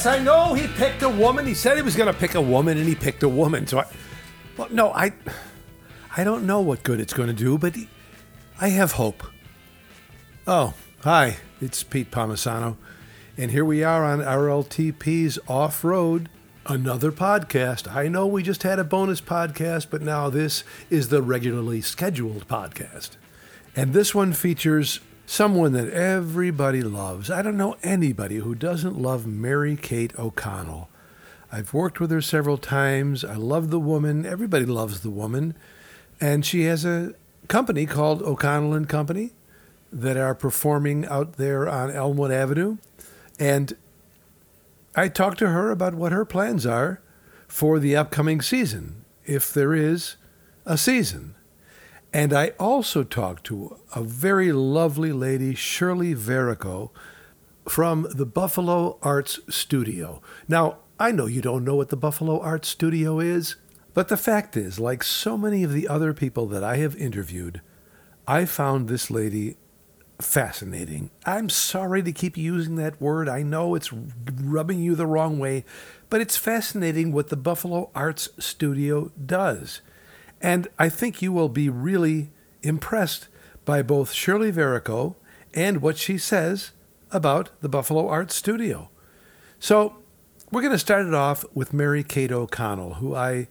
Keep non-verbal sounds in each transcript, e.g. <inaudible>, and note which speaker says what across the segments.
Speaker 1: Yes, I know he picked a woman. He said he was going to pick a woman, and he picked a woman. So, I, well, no, I, I don't know what good it's going to do, but I have hope. Oh, hi, it's Pete Palmisano, and here we are on RLTP's Off Road, another podcast. I know we just had a bonus podcast, but now this is the regularly scheduled podcast, and this one features someone that everybody loves. I don't know anybody who doesn't love Mary Kate O'Connell. I've worked with her several times. I love the woman. Everybody loves the woman. And she has a company called O'Connell and Company that are performing out there on Elmwood Avenue. And I talked to her about what her plans are for the upcoming season, if there is a season. And I also talked to a very lovely lady, Shirley Verrico, from the Buffalo Arts Studio. Now, I know you don't know what the Buffalo Arts Studio is, but the fact is, like so many of the other people that I have interviewed, I found this lady fascinating. I'm sorry to keep using that word. I know it's rubbing you the wrong way, but it's fascinating what the Buffalo Arts Studio does. And I think you will be really impressed by both Shirley Verrico and what she says about the Buffalo Art Studio. So we're going to start it off with Mary Kate O'Connell, who I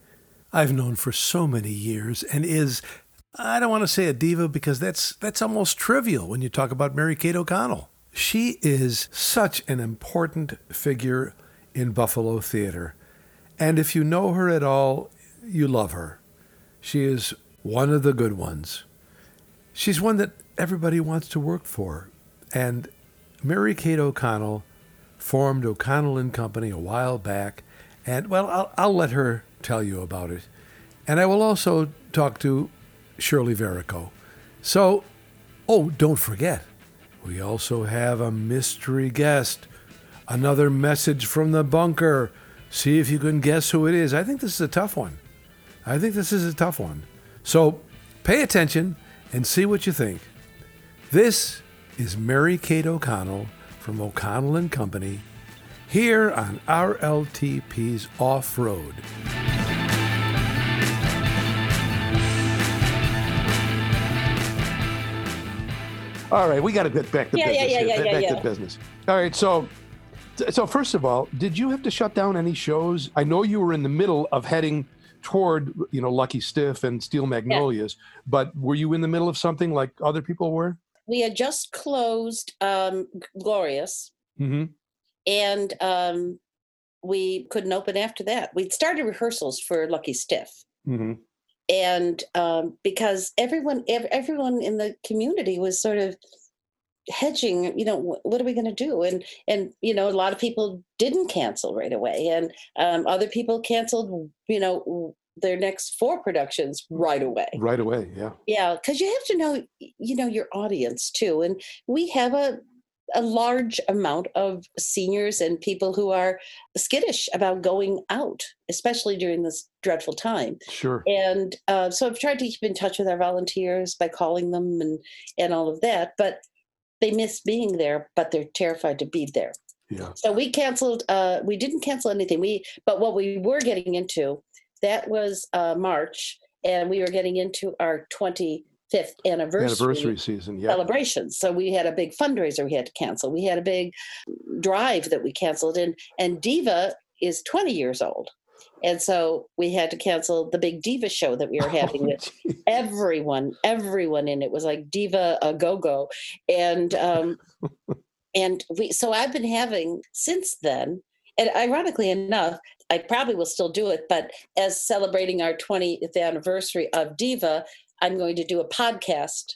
Speaker 1: I've known for so many years and is I don't want to say a diva because that's that's almost trivial when you talk about Mary Kate O'Connell. She is such an important figure in Buffalo theater. And if you know her at all, you love her. She is one of the good ones. She's one that everybody wants to work for. And Mary Kate O'Connell formed O'Connell and Company a while back. And, well, I'll, I'll let her tell you about it. And I will also talk to Shirley Verrico. So, oh, don't forget, we also have a mystery guest. Another message from the bunker. See if you can guess who it is. I think this is a tough one. I think this is a tough one. So pay attention and see what you think. This is Mary Kate O'Connell from O'Connell and Company here on RLTP's Off Road. All right, we got to get back to
Speaker 2: Yeah,
Speaker 1: business.
Speaker 2: yeah, yeah,
Speaker 1: here.
Speaker 2: yeah,
Speaker 1: Get
Speaker 2: yeah,
Speaker 1: back
Speaker 2: yeah.
Speaker 1: to business. All right, so so first of all, did you have to shut down any shows? I know you were in the middle of heading toward, you know, Lucky Stiff and Steel Magnolias, but were you in the middle of something like other people were?
Speaker 2: we had just closed um, Glorious,
Speaker 1: Mm-hmm.
Speaker 2: and um, we couldn't open after that. We'd started rehearsals for Lucky Stiff,
Speaker 1: Mm-hmm.
Speaker 2: and um, because everyone, ev- everyone in the community was sort of hedging. You know, what are we going to do? And and you know, a lot of people didn't cancel right away, and um, other people canceled. You know. Their next four productions right away.
Speaker 1: Right away, yeah.
Speaker 2: Yeah, because you have to know, you know, your audience too, and we have a a large amount of seniors and people who are skittish about going out, especially during this dreadful time.
Speaker 1: Sure.
Speaker 2: And uh, so I've tried to keep in touch with our volunteers by calling them and and all of that, but they miss being there, but they're terrified to be there.
Speaker 1: Yeah.
Speaker 2: So we canceled. Uh, we didn't cancel anything. We but what we were getting into that was uh, March, and we were getting into our 25th anniversary,
Speaker 1: Anniversary season, yeah.
Speaker 2: celebrations. So we had a big fundraiser we had to cancel. We had a big drive that we canceled, and and Diva is 20 years old. And so we had to cancel the big diva show that we were <laughs> having
Speaker 1: Oh,
Speaker 2: with everyone, everyone in it was like diva a go go, and um, and we. So I've been having since then, and ironically enough, I probably will still do it, but as celebrating our 20th anniversary of Diva, I'm going to do a podcast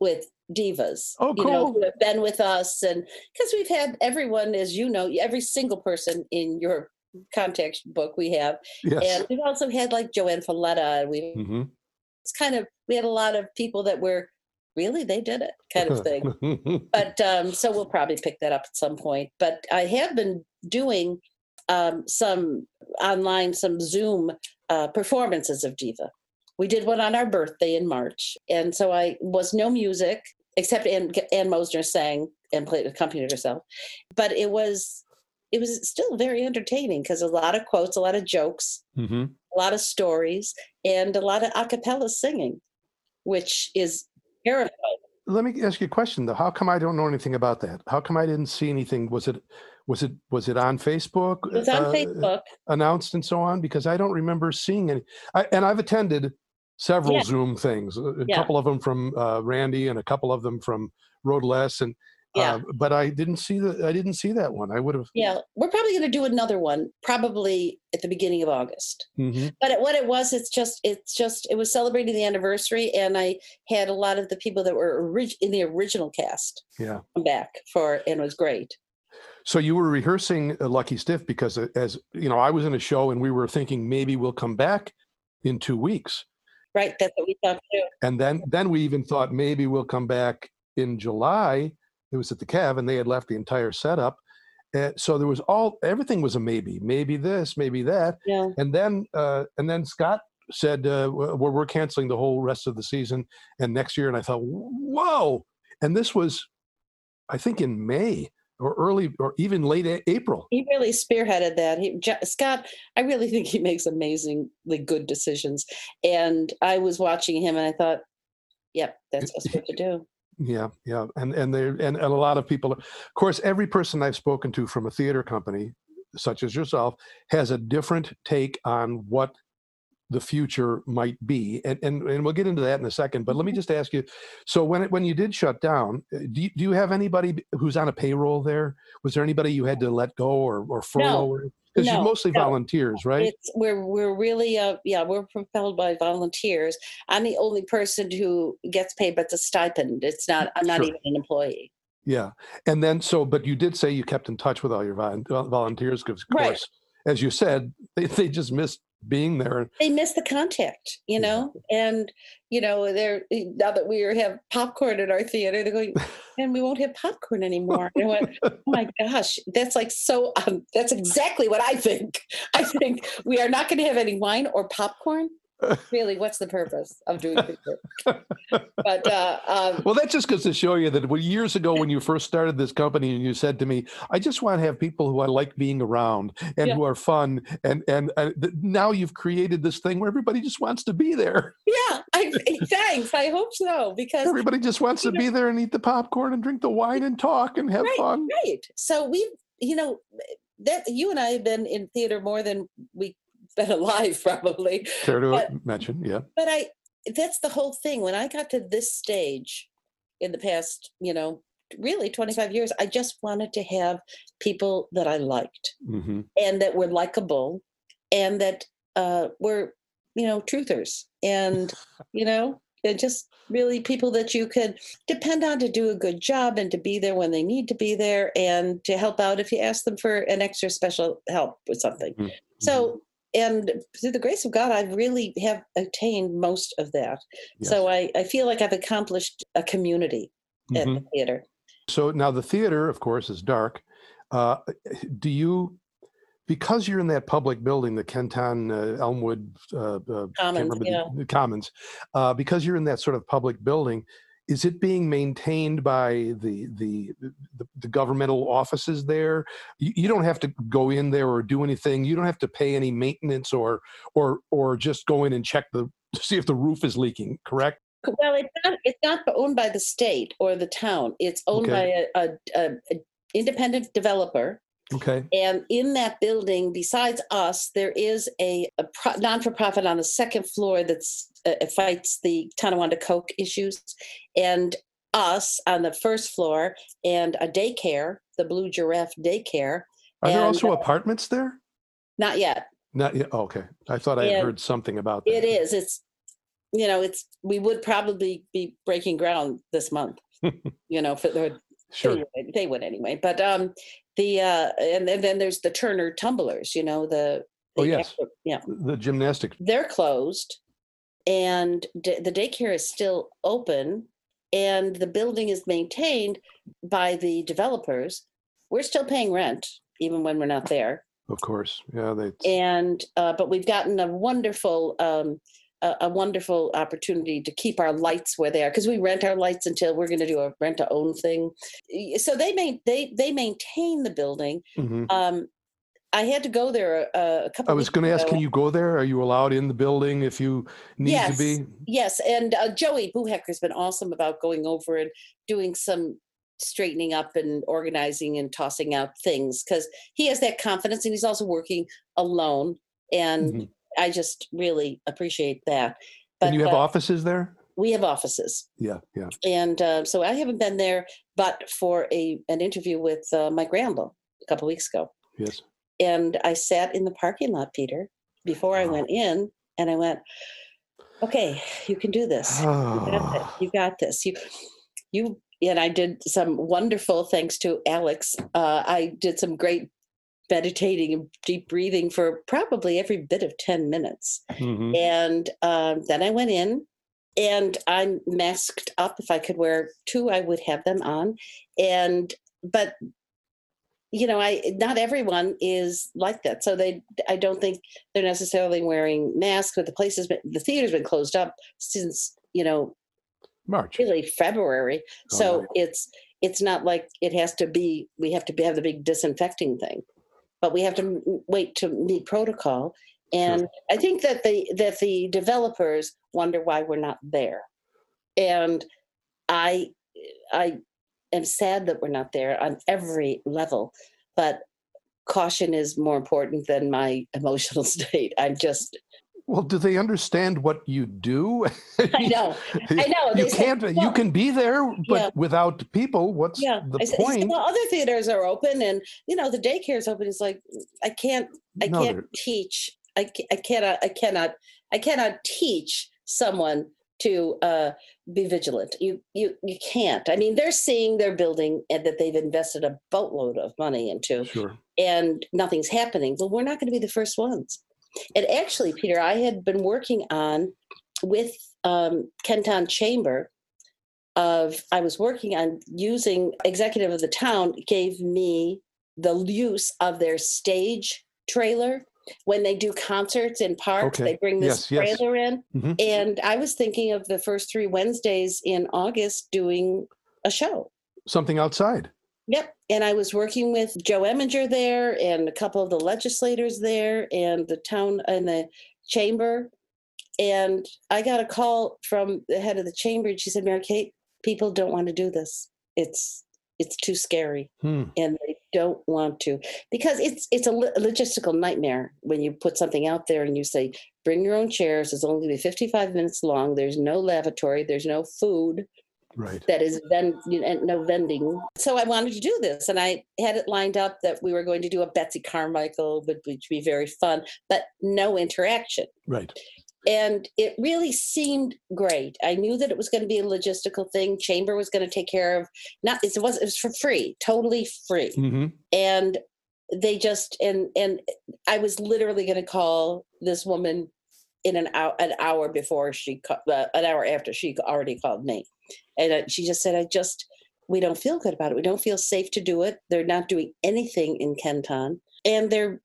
Speaker 2: with divas.
Speaker 1: Oh,
Speaker 2: You know,
Speaker 1: cool.
Speaker 2: who have been with us, and because we've had everyone, as you know, every single person in your contact book we have
Speaker 1: yes.
Speaker 2: and we've also had like JoAnn Falletta. and We
Speaker 1: hmm
Speaker 2: it's kind of we had a lot of people that were really they did it kind of thing. <laughs> but um, so we'll probably pick that up at some point. But I have been doing um, some online, some Zoom uh, performances of Diva. We did one on our birthday in March, and so I was no music except Ann, Ann Mosner sang and played accompanied herself, but it was it was still very entertaining because a lot of quotes, a lot of jokes,
Speaker 1: hmm
Speaker 2: a lot of stories, and a lot of a cappella singing, which is terrifying.
Speaker 1: Let me ask you a question though. How come I don't know anything about that? How come I didn't see anything? Was it was it was it on Facebook?
Speaker 2: It was on
Speaker 1: uh,
Speaker 2: Facebook.
Speaker 1: announced and so on? Because I don't remember seeing any. I, and I've attended several
Speaker 2: Yeah.
Speaker 1: Zoom things. A, a
Speaker 2: Yeah.
Speaker 1: couple of them from uh, Randy and a couple of them from Road Less, and
Speaker 2: Yeah.
Speaker 1: uh, but I didn't see the I didn't see that one. I would have.
Speaker 2: Yeah, we're probably going to do another one, probably at the beginning of August.
Speaker 1: Mhm.
Speaker 2: But it, what it was, it's just, it's just, it was celebrating the anniversary, and I had a lot of the people that were orig- in the original cast
Speaker 1: Yeah.
Speaker 2: come back for, and it was great.
Speaker 1: So you were rehearsing uh, Lucky Stiff because, uh, as you know, I was in a show and we were thinking maybe we'll come back in two weeks,
Speaker 2: Right, that's what we thought too.
Speaker 1: and then then we even thought maybe we'll come back in July. It was at the Kav, and they had left the entire setup. Uh, so there was all everything was a maybe, maybe this, maybe that,
Speaker 2: Yeah,
Speaker 1: and then uh, and then Scott said uh, we're, we're canceling the whole rest of the season and next year, and I thought, whoa! And this was, I think, in May or early or even late April.
Speaker 2: he really spearheaded that. He, Scott, I really think he makes amazingly good decisions. And I was watching him, and I thought, "Yep, that's what's what to do."
Speaker 1: Yeah, yeah, and and there and, and a lot of people. Of course, every person I've spoken to from a theater company, such as yourself, has a different take on what the future might be, and and, and we'll get into that in a second. But let me just ask you: so when it, when you did shut down, uh, do you, do you have anybody who's on a payroll there? Was there anybody you had to let go or or furlough? Because
Speaker 2: no,
Speaker 1: you're mostly
Speaker 2: no.
Speaker 1: volunteers, right?
Speaker 2: It's we're we're really uh yeah we're propelled by volunteers. I'm the only person who gets paid, but it's a stipend. It's not. I'm not
Speaker 1: Sure.
Speaker 2: even an employee.
Speaker 1: Yeah, and then so, but you did say you kept in touch with all your vol- vol- volunteers because, of
Speaker 2: Right.
Speaker 1: course, as you said, they, they just missed being there.
Speaker 2: They miss the contact, you
Speaker 1: Yeah.
Speaker 2: know, and you know they're now that we have popcorn at our theater, they're going, <laughs> and we won't have popcorn anymore. And I went, oh my gosh, that's like so. Um, that's exactly what I think. I think we are not going to have any wine or popcorn. Really, what's the purpose of doing theater? But uh, um,
Speaker 1: Well, that just goes to show you that years ago, when you first started this company, and you said to me, "I just want to have people who I like being around and
Speaker 2: Yeah.
Speaker 1: who are fun," and and uh, now you've created this thing where everybody just wants to be there.
Speaker 2: yeah, I, thanks. I hope so because
Speaker 1: Everybody just wants to
Speaker 2: know-
Speaker 1: be there and eat the popcorn and drink the wine and talk and have
Speaker 2: Right.
Speaker 1: fun.
Speaker 2: right. So we, you know, that you and I have been in theater more than we've been alive, <laughs> probably.
Speaker 1: Fair to
Speaker 2: But-
Speaker 1: mention, yeah.
Speaker 2: But I, that's the whole thing. When I got to this stage in the past, you know, really 25 years, I just wanted to have people that I liked
Speaker 1: hmm
Speaker 2: and that were likable and that uh, were, you know, truthers and, <laughs> you know, they're just really people that you could depend on to do a good job and to be there when they need to be there and to help out if you ask them for an extra special help with something.
Speaker 1: Mhm.
Speaker 2: So, and through the grace of God, I really have attained most of that. So I, I feel like I've accomplished a community at
Speaker 1: Mhm.
Speaker 2: the theater.
Speaker 1: So now the theater, of course, is dark. Uh, do you, because you're in that public building, the Kenton uh, Elmwood uh, uh,
Speaker 2: Commons, yeah.
Speaker 1: the, the Commons, uh, because you're in that sort of public building, is it being maintained by the the the, the governmental offices there? You, you don't have to go in there or do anything. You don't have to pay any maintenance or or or just go in and check the to see if the roof is leaking. Correct?
Speaker 2: Well, it's not. It's not owned by the state or the town. It's owned
Speaker 1: Okay.
Speaker 2: by a, a, a, independent developer.
Speaker 1: Okay.
Speaker 2: And in that building, besides us, there is a, a pro- non-for-profit on the second floor that's uh, fights the Tonawanda Coke issues, and us on the first floor, and a daycare, the Blue Giraffe Daycare.
Speaker 1: Are there
Speaker 2: And,
Speaker 1: also apartments there?
Speaker 2: Not yet.
Speaker 1: Not yet. oh, okay. I thought I had heard something about that.
Speaker 2: It is. It's you know, it's we would probably be breaking ground this month. <laughs> you know, for the
Speaker 1: Sure.
Speaker 2: they, would, they would anyway. But um, the uh, and, and then there's the Turner tumblers. You know the.
Speaker 1: Oh,
Speaker 2: the
Speaker 1: yes.
Speaker 2: extra- yeah,
Speaker 1: The gymnastics.
Speaker 2: they're closed, and d- the daycare is still open, and the building is maintained by the developers. We're still paying rent even when we're not there,
Speaker 1: Of course. Yeah. They.
Speaker 2: and uh, but we've gotten a wonderful um, a, a wonderful opportunity to keep our lights where they are because we rent our lights until we're going to do a rent to own thing. So they main they they maintain the building.
Speaker 1: Mhm.
Speaker 2: Um, I had to go there a, a couple.
Speaker 1: I was going to ask, can you go there? Are you allowed in the building if you need
Speaker 2: Yes.
Speaker 1: to be?
Speaker 2: Yes, and uh, Joey Buhecker's been awesome about going over and doing some straightening up and organizing and tossing out things because he has that confidence and he's also working alone. And
Speaker 1: Mhm.
Speaker 2: I just really appreciate that. But
Speaker 1: And you have
Speaker 2: uh,
Speaker 1: offices there?
Speaker 2: we have offices,
Speaker 1: Yeah, yeah.
Speaker 2: and uh, so I haven't been there, but for a an interview with uh, Mike Randall a couple weeks ago,
Speaker 1: Yes.
Speaker 2: And I sat in the parking lot, Peter, before I went in, and I went, "Okay, you can do this." you got this. <sighs> You got this. You, you, and I did some wonderful, thanks to Alex. Uh, I did some great meditating and deep breathing for probably every bit of 10 minutes.
Speaker 1: Mhm.
Speaker 2: And um, then I went in and I'm masked up. If I could wear two, I would have them on. And, but, you know, I not everyone is like that. So they, I don't think they're necessarily wearing masks. But the place has been, the theater's been closed up since you know
Speaker 1: March.
Speaker 2: really February.
Speaker 1: Oh,
Speaker 2: So
Speaker 1: right.
Speaker 2: it's it's not like it has to be. We have to be, have the big disinfecting thing, but we have to m- wait to meet protocol. And I think that the that the developers wonder why we're not there, and I I am sad that we're not there on every level, but caution is more important than my <laughs> emotional state. I'm just
Speaker 1: Well, do they understand what you do? <laughs>
Speaker 2: I know <laughs> I know
Speaker 1: You
Speaker 2: say,
Speaker 1: can't. you
Speaker 2: "Well,
Speaker 1: can be there, but
Speaker 2: Yeah.
Speaker 1: without people, what's
Speaker 2: yeah
Speaker 1: the
Speaker 2: I said, he said,
Speaker 1: point?
Speaker 2: well other theaters are open and you know the daycare is open it's like i can't i
Speaker 1: No,
Speaker 2: can't
Speaker 1: they're-
Speaker 2: teach I, I cannot i cannot i cannot teach someone to uh, be vigilant. You you you can't. I mean they're seeing their building and that they've invested a boatload of money into
Speaker 1: Sure.
Speaker 2: and nothing's happening. Well we're not going to be the first ones. And actually peter i had been working on with um, kenton chamber of i was working on using executive of the town gave me the use of their stage trailer when they do concerts in parks
Speaker 1: Okay.
Speaker 2: they bring this
Speaker 1: Yes, yes.
Speaker 2: trailer in
Speaker 1: Mhm.
Speaker 2: and i was thinking of the first three wednesdays in august doing a show
Speaker 1: Something outside.
Speaker 2: Yep. And I was working with Joe Emminger there and a couple of the legislators there and the town and the chamber. And I got a call from the head of the chamber and she said, Mary Kate, people don't want to do this. It's it's too scary
Speaker 1: Hmm.
Speaker 2: and they don't want to because it's it's a logistical nightmare when you put something out there and you say bring your own chairs it's only going to be 55 minutes long there's no lavatory there's no food
Speaker 1: Right.
Speaker 2: that is then and no vending. So I wanted to do this, and I had it lined up that we were going to do a Betsy Carmichael, which would be very fun, but no interaction.
Speaker 1: Right.
Speaker 2: And it really seemed great. I knew that it was going to be a logistical thing. Chamber was going to take care of not it was it was for free, totally free.
Speaker 1: Hmm
Speaker 2: and they just and and i was literally going to call this woman in an hour an hour before she uh, an hour after she already called me. And she just said i just we don't feel good about it. We don't feel safe to do it. They're not doing anything in kenton and they're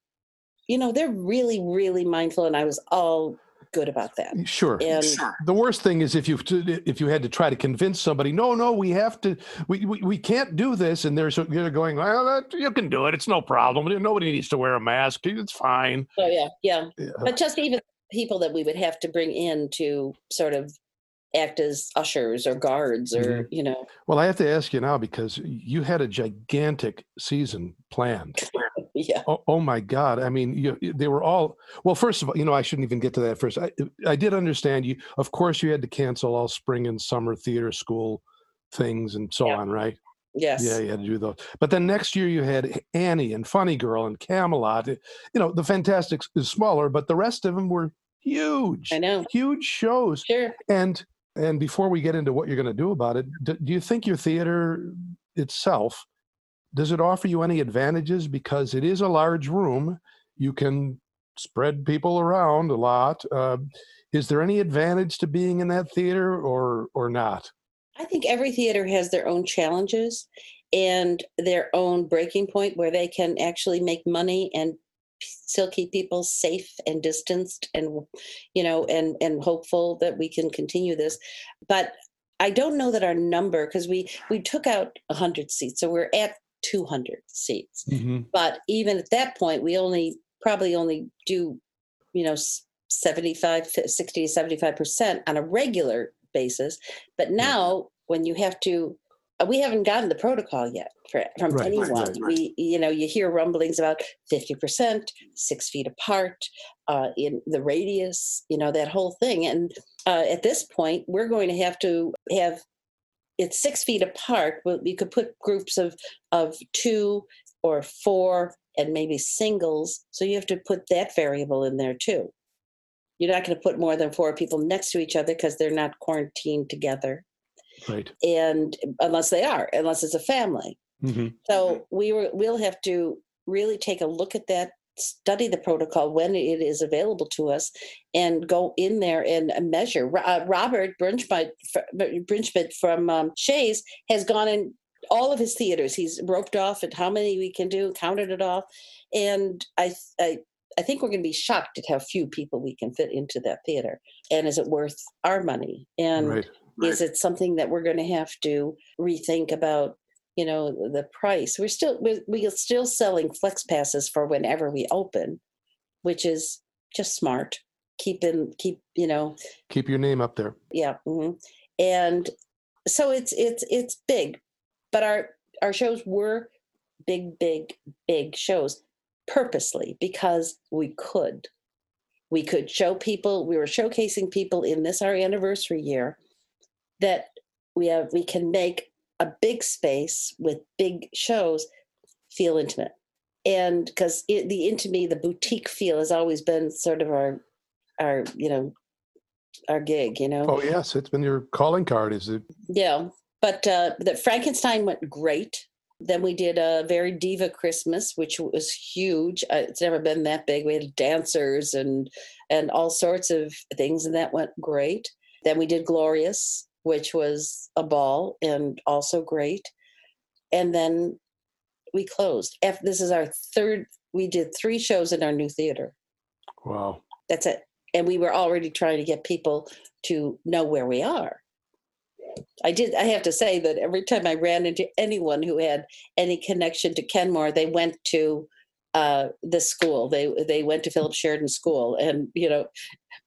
Speaker 2: you know they're really really mindful and i was all good about that
Speaker 1: Sure.
Speaker 2: and
Speaker 1: The worst thing is if you if you had to try to convince somebody, no, no, we have to, we we, we can't do this, and they're so they're going, well, that, you can do it, it's no problem. Nobody needs to wear a mask. It's fine.
Speaker 2: oh yeah yeah
Speaker 1: Yeah.
Speaker 2: but just even people that we would have to bring in to sort of act as ushers or guards or mm-hmm. you know
Speaker 1: Well, I have to ask you now because you had a gigantic season planned. <laughs> <laughs>
Speaker 2: yeah
Speaker 1: Oh, oh my God! I mean, you, they were all well. First of all, you know, I shouldn't even get to that first. I, I did understand you. Of course, you had to cancel all spring and summer theater school things and so
Speaker 2: Yeah.
Speaker 1: on, right?
Speaker 2: yes
Speaker 1: Yeah, you had to do those. But then next year you had Annie and Funny Girl and Camelot. Eh, you know, the Fantasticks is smaller, but the rest of them were huge,
Speaker 2: i know
Speaker 1: huge shows.
Speaker 2: sure
Speaker 1: And and before we get into what you're going to do about it, do, do you think your theater itself does it offer you any advantages because it is a large room? You can spread people around a lot. Uh, is there any advantage to being in that theater or or not?
Speaker 2: i think every theater has their own challenges and their own breaking point where they can actually make money and still keep people safe and distanced and you know and and hopeful that we can continue this but i don't know that our number because we we took out 100 seats so we're at 200 seats.
Speaker 1: Mm-hmm.
Speaker 2: but even at that point we only probably only do you know s- 75 60 to 75 percent on a regular basis. But now when you have to uh, we haven't gotten the protocol yet for, from
Speaker 1: Right, right,
Speaker 2: anyone.
Speaker 1: Right, right.
Speaker 2: we you know you hear rumblings about 50 percent six feet apart uh, in the radius you know that whole thing. And uh, at this point we're going to have to have it's six feet apart but you could put groups of of two or four and maybe singles so you have to put that variable in there too you're not going to put more than four people next to each other because they're not quarantined together
Speaker 1: Right.
Speaker 2: and unless they are unless it's a family
Speaker 1: Mm-hmm.
Speaker 2: so we were we'll have to really take a look at that study the protocol when it is available to us and go in there and measure uh, robert brinchmit from um, shea's has gone in all of his theaters he's roped off at how many we can do counted it off and i i I think we're going to be shocked at how few people we can fit into that theater. And is it worth our money? And
Speaker 1: Right.
Speaker 2: is it something that we're going to have to rethink about you know the price we're still we're, we're still selling flex passes for whenever we open which is just smart keep in keep you know
Speaker 1: Keep your name up there.
Speaker 2: yeah mhm. and so it's it's it's big but our our shows were big big big shows purposely because we could we could show people we were showcasing people in this our anniversary year that we have we can make a big space with big shows feel intimate and because the intimate the boutique feel has always been sort of our our you know our gig you know
Speaker 1: Oh yes, it's been your calling card. Is it?
Speaker 2: yeah, but uh, the Frankenstein went great. Then we did a very diva Christmas, which was huge. Uh, it's never been that big. We had dancers and and all sorts of things, and that went great. Then we did Glorious, which was a ball and also great. And then we closed. Af this is our third. We did three shows in our new theater.
Speaker 1: Wow.
Speaker 2: That's it. And we were already trying to get people to know where we are. I did. I have to say that every time I ran into anyone who had any connection to Kenmore, they went to uh, the school. They they went to Philip Sheridan School, and you know,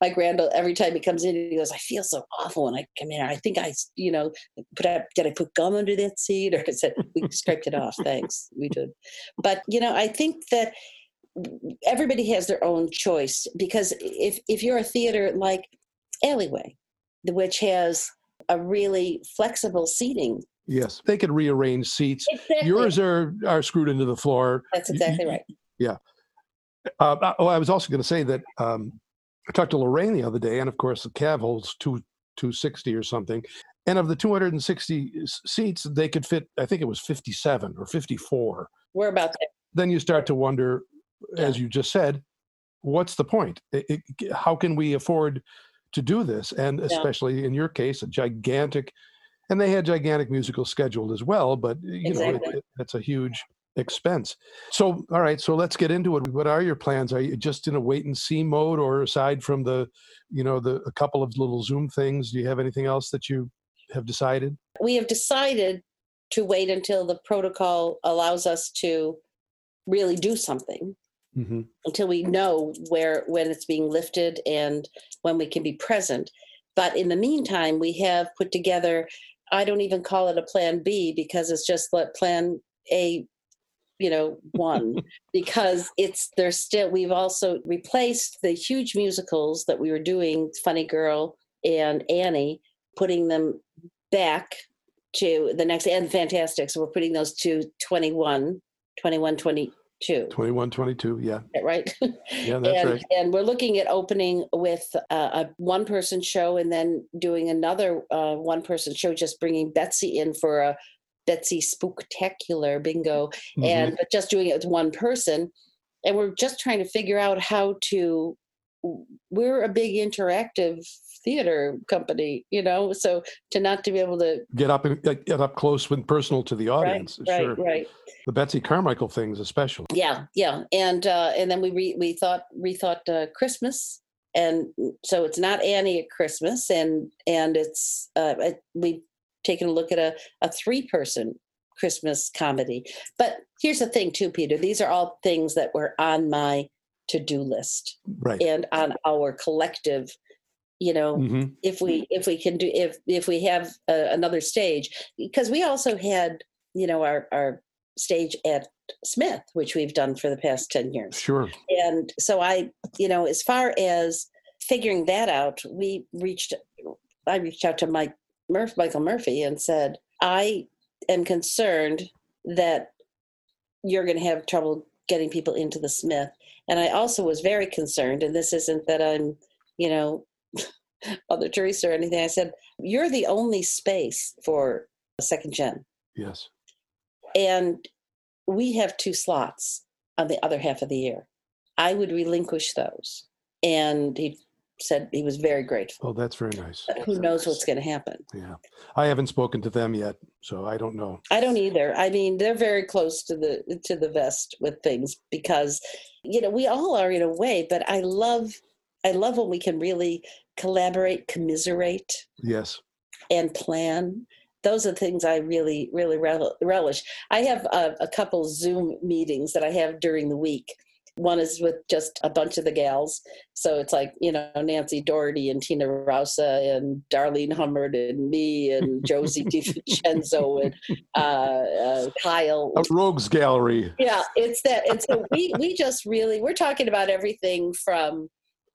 Speaker 2: my granddad. Every time he comes in, he goes, "I feel so awful when I come in. I think I, you know, put up. Did I put gum under that seat?" Or <laughs> I said, "We scraped it off. Thanks, we did." But you know, I think that everybody has their own choice because if if you're a theater like Alleyway, which has a really flexible seating.
Speaker 1: Yes, they could rearrange seats.
Speaker 2: Exactly.
Speaker 1: Yours are are screwed into the floor.
Speaker 2: That's exactly right.
Speaker 1: Uh, oh, I was also going to say that um, I talked to Lorraine the other day, and of course, the Kav holds two two sixty or something. And of the two hundred and sixty seats, they could fit. I think it was fifty seven or fifty four.
Speaker 2: We're about there.
Speaker 1: Then you start to wonder, as you just said, what's the point? It, it, how can we afford to do this? And especially in your case, a gigantic, and they had gigantic musical scheduled as well. But you know,
Speaker 2: Exactly.
Speaker 1: it, it, that's a huge expense. So, all right, so let's get into it. What are your plans? Are you just in a wait and see mode, or aside from the, you know, the a couple of little Zoom things, do you have anything else that you have decided?
Speaker 2: We have decided to wait until the protocol allows us to really do something
Speaker 1: Mm-hmm.
Speaker 2: until we know where when it's being lifted and when we can be present but in the meantime we have put together i don't even call it a plan b because it's just like plan a you know one <laughs> because it's there's still we've also replaced the huge musicals that we were doing funny girl and annie putting them back to the next and fantastic so we're putting those to 21 21 22
Speaker 1: 21, 22, yeah,
Speaker 2: right?
Speaker 1: yeah, <laughs> that's
Speaker 2: and,
Speaker 1: right.
Speaker 2: and we're looking at opening with a, a one person show and then doing another uh, one person show, just bringing Betsy in for a Betsy spooktacular bingo,
Speaker 1: Mhm.
Speaker 2: and but just doing it with one person. And we're just trying to figure out how to we're a big interactive theater company, you know, so to not to be able to
Speaker 1: Get up and get up close and personal to the audience.
Speaker 2: right,
Speaker 1: sure.
Speaker 2: right.
Speaker 1: The Betsy Carmichael things, especially.
Speaker 2: Yeah, yeah, and uh, and then we re- we thought rethought uh, Christmas, and so it's not Annie at Christmas, and and it's uh, it- we've taken a look at a a three person Christmas comedy. But here's the thing, too, Peter. These are all things that were on my to do list
Speaker 1: Right.
Speaker 2: and on our collective. You know,
Speaker 1: hmm
Speaker 2: if we if we can do if if we have uh, another stage because we also had you know our our stage at Smith which we've done for the past 10 years
Speaker 1: Sure.
Speaker 2: and so I you know as far as figuring that out we reached I reached out to Mike Murph Michael Murphy and said I am concerned that you're going to have trouble getting people into the Smith and I also was very concerned and this isn't that I'm you know <laughs> Mother Teresa or anything. I said, You're the only space for a second gen.
Speaker 1: Yes.
Speaker 2: And we have two slots on the other half of the year. I would relinquish those. And he said he was very grateful.
Speaker 1: Oh, that's very nice.
Speaker 2: But who knows what's going to happen?
Speaker 1: Yeah. I haven't spoken to them yet, so I don't know.
Speaker 2: I don't either. I mean, they're very close to the to the vest with things because you know, we all are in a way, but I love I love when we can really collaborate, commiserate,
Speaker 1: Yes.
Speaker 2: and plan those are things i really really rel- relish i have a, a couple zoom meetings that i have during the week one is with just a bunch of the gals so it's like you know nancy doherty and tina rausa and darlene hummert and me and <laughs> josie divincenzo and uh, uh, kyle
Speaker 1: A rogues gallery.
Speaker 2: yeah it's that and so we we just really we're talking about everything from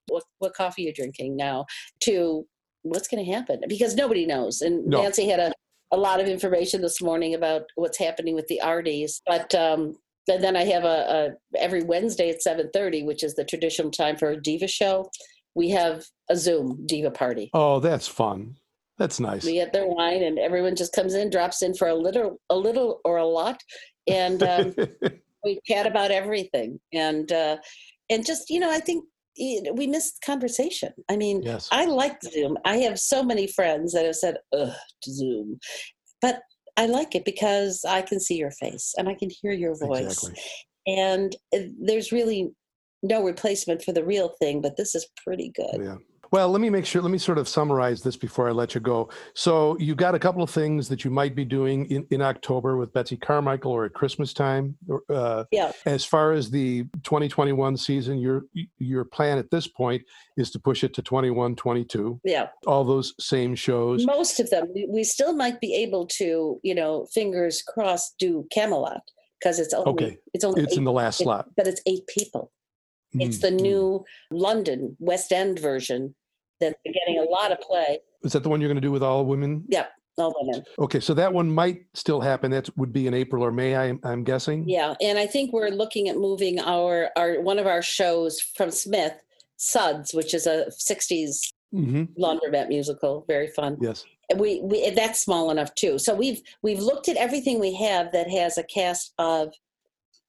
Speaker 2: what, what coffee you're drinking now to what's going to happen because nobody knows and
Speaker 1: No.
Speaker 2: nancy had a, a lot of information this morning about what's happening with the arties but um and then i have a, a every wednesday at 7.30 which is the traditional time for a diva show we have a zoom diva party
Speaker 1: Oh, that's fun. That's nice.
Speaker 2: we get their wine and everyone just comes in drops in for a little a little or a lot and um, <laughs> we chat about everything and uh and just you know i think we missed conversation i mean
Speaker 1: yes.
Speaker 2: i like zoom i have so many friends that have said ugh zoom but i like it because i can see your face and i can hear your voice
Speaker 1: Exactly.
Speaker 2: and uh, there's really no replacement for the real thing but this is pretty good
Speaker 1: Yeah. Well, let me make sure, let me sort of summarize this before I let you go. So, you've got a couple of things that you might be doing in, in October with Betsy Carmichael or at Christmas time. Uh,
Speaker 2: Yeah.
Speaker 1: As far as the 2021 season, your your plan at this point is to push it to 21, 22,
Speaker 2: yeah
Speaker 1: all those same shows.
Speaker 2: most of them we, still might be able to you know fingers crossed do camelot because it's only
Speaker 1: Okay.
Speaker 2: it's only
Speaker 1: It's
Speaker 2: eight,
Speaker 1: in the last
Speaker 2: it-
Speaker 1: slot.
Speaker 2: but it's eight people it's
Speaker 1: Mm,
Speaker 2: the new london west end version that's getting a lot of play
Speaker 1: Is that the one you're going to do with all women?
Speaker 2: Yep, all women
Speaker 1: Okay, so that one might still happen. That would be in April or May, I, I'm guessing.
Speaker 2: yeah and i think we're looking at moving our our one of our shows from smith suds which is a 60s
Speaker 1: hmm
Speaker 2: laundromat musical very fun
Speaker 1: Yes.
Speaker 2: And we, we that's small enough too so we've we've looked at everything we have that has a cast of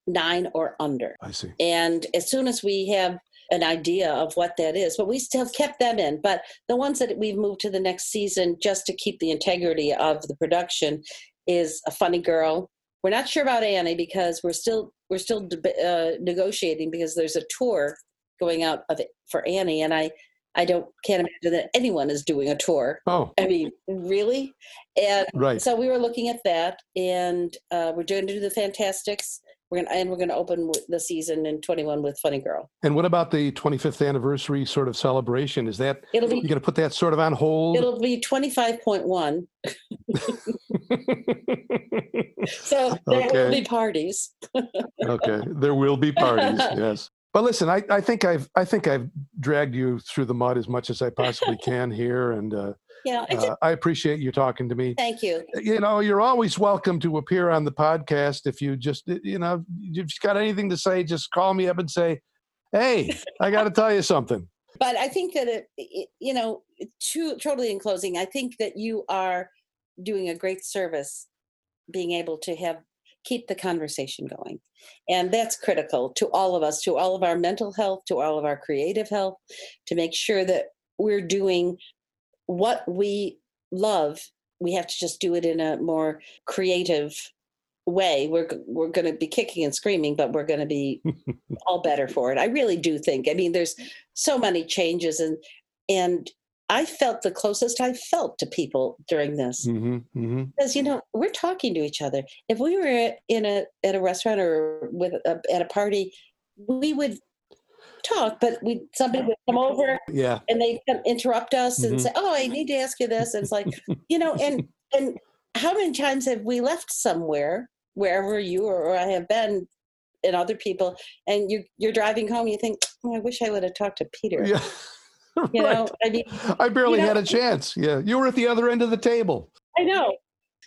Speaker 2: nine or under
Speaker 1: I see.
Speaker 2: and as soon as we have an idea of what that is but we still have kept them in. But the ones that we've moved to the next season just to keep the integrity of the production is a funny girl. We're not sure about annie because we're still we're still uh, negotiating because there's a tour going out of it for annie and i i don't can't imagine that anyone is doing a tour.
Speaker 1: Oh,
Speaker 2: i mean really? And
Speaker 1: right.
Speaker 2: so we were looking at that, and uh, we're doing to do the Fantasticks. We're gonna and we're gonna open the season in 21 with Funny Girl.
Speaker 1: And what about the 25th anniversary sort of celebration? Is that
Speaker 2: It'll
Speaker 1: you're going to put that sort of on hold?
Speaker 2: it'll be 25.1. <laughs> So there will be parties.
Speaker 1: okay, there will be parties. <laughs> Yes. But listen, I, I think I've I think I've dragged you through the mud as much as I possibly can here, and uh,
Speaker 2: Yeah, I
Speaker 1: uh, I appreciate you talking to me.
Speaker 2: thank you.
Speaker 1: You know, you're always welcome to appear on the podcast. If you just you know you've got anything to say, just call me up and say, "Hey, I got to <laughs> tell you something."
Speaker 2: But I think that it, it you know, to, totally in closing, I think that you are doing a great service, being able to have keep the conversation going. And that's critical to all of us, to all of our mental health, to all of our creative health, to make sure that we're doing what we love. We have to just do it in a more creative way we're we're going to be kicking and screaming but we're going to be <laughs> all better for it i really do think i mean there's so many changes and and i felt the closest i felt to people during this
Speaker 1: Mm-hmm, mm-hmm.
Speaker 2: because you know we're talking to each other if we were in a at a restaurant or with a, at a party we would talk but we somebody would come over
Speaker 1: Yeah.
Speaker 2: and they interrupt us and
Speaker 1: Mhm.
Speaker 2: say oh i need to ask you this and it's like <laughs> you know and and how many times have we left somewhere wherever you or, i have been and other people and you you're driving home you think oh, i wish i would have talked to peter
Speaker 1: Yeah. <laughs>
Speaker 2: you
Speaker 1: Right.
Speaker 2: know i mean
Speaker 1: I barely
Speaker 2: know-
Speaker 1: had a chance. Yeah. You were at the other end of the table.
Speaker 2: I know.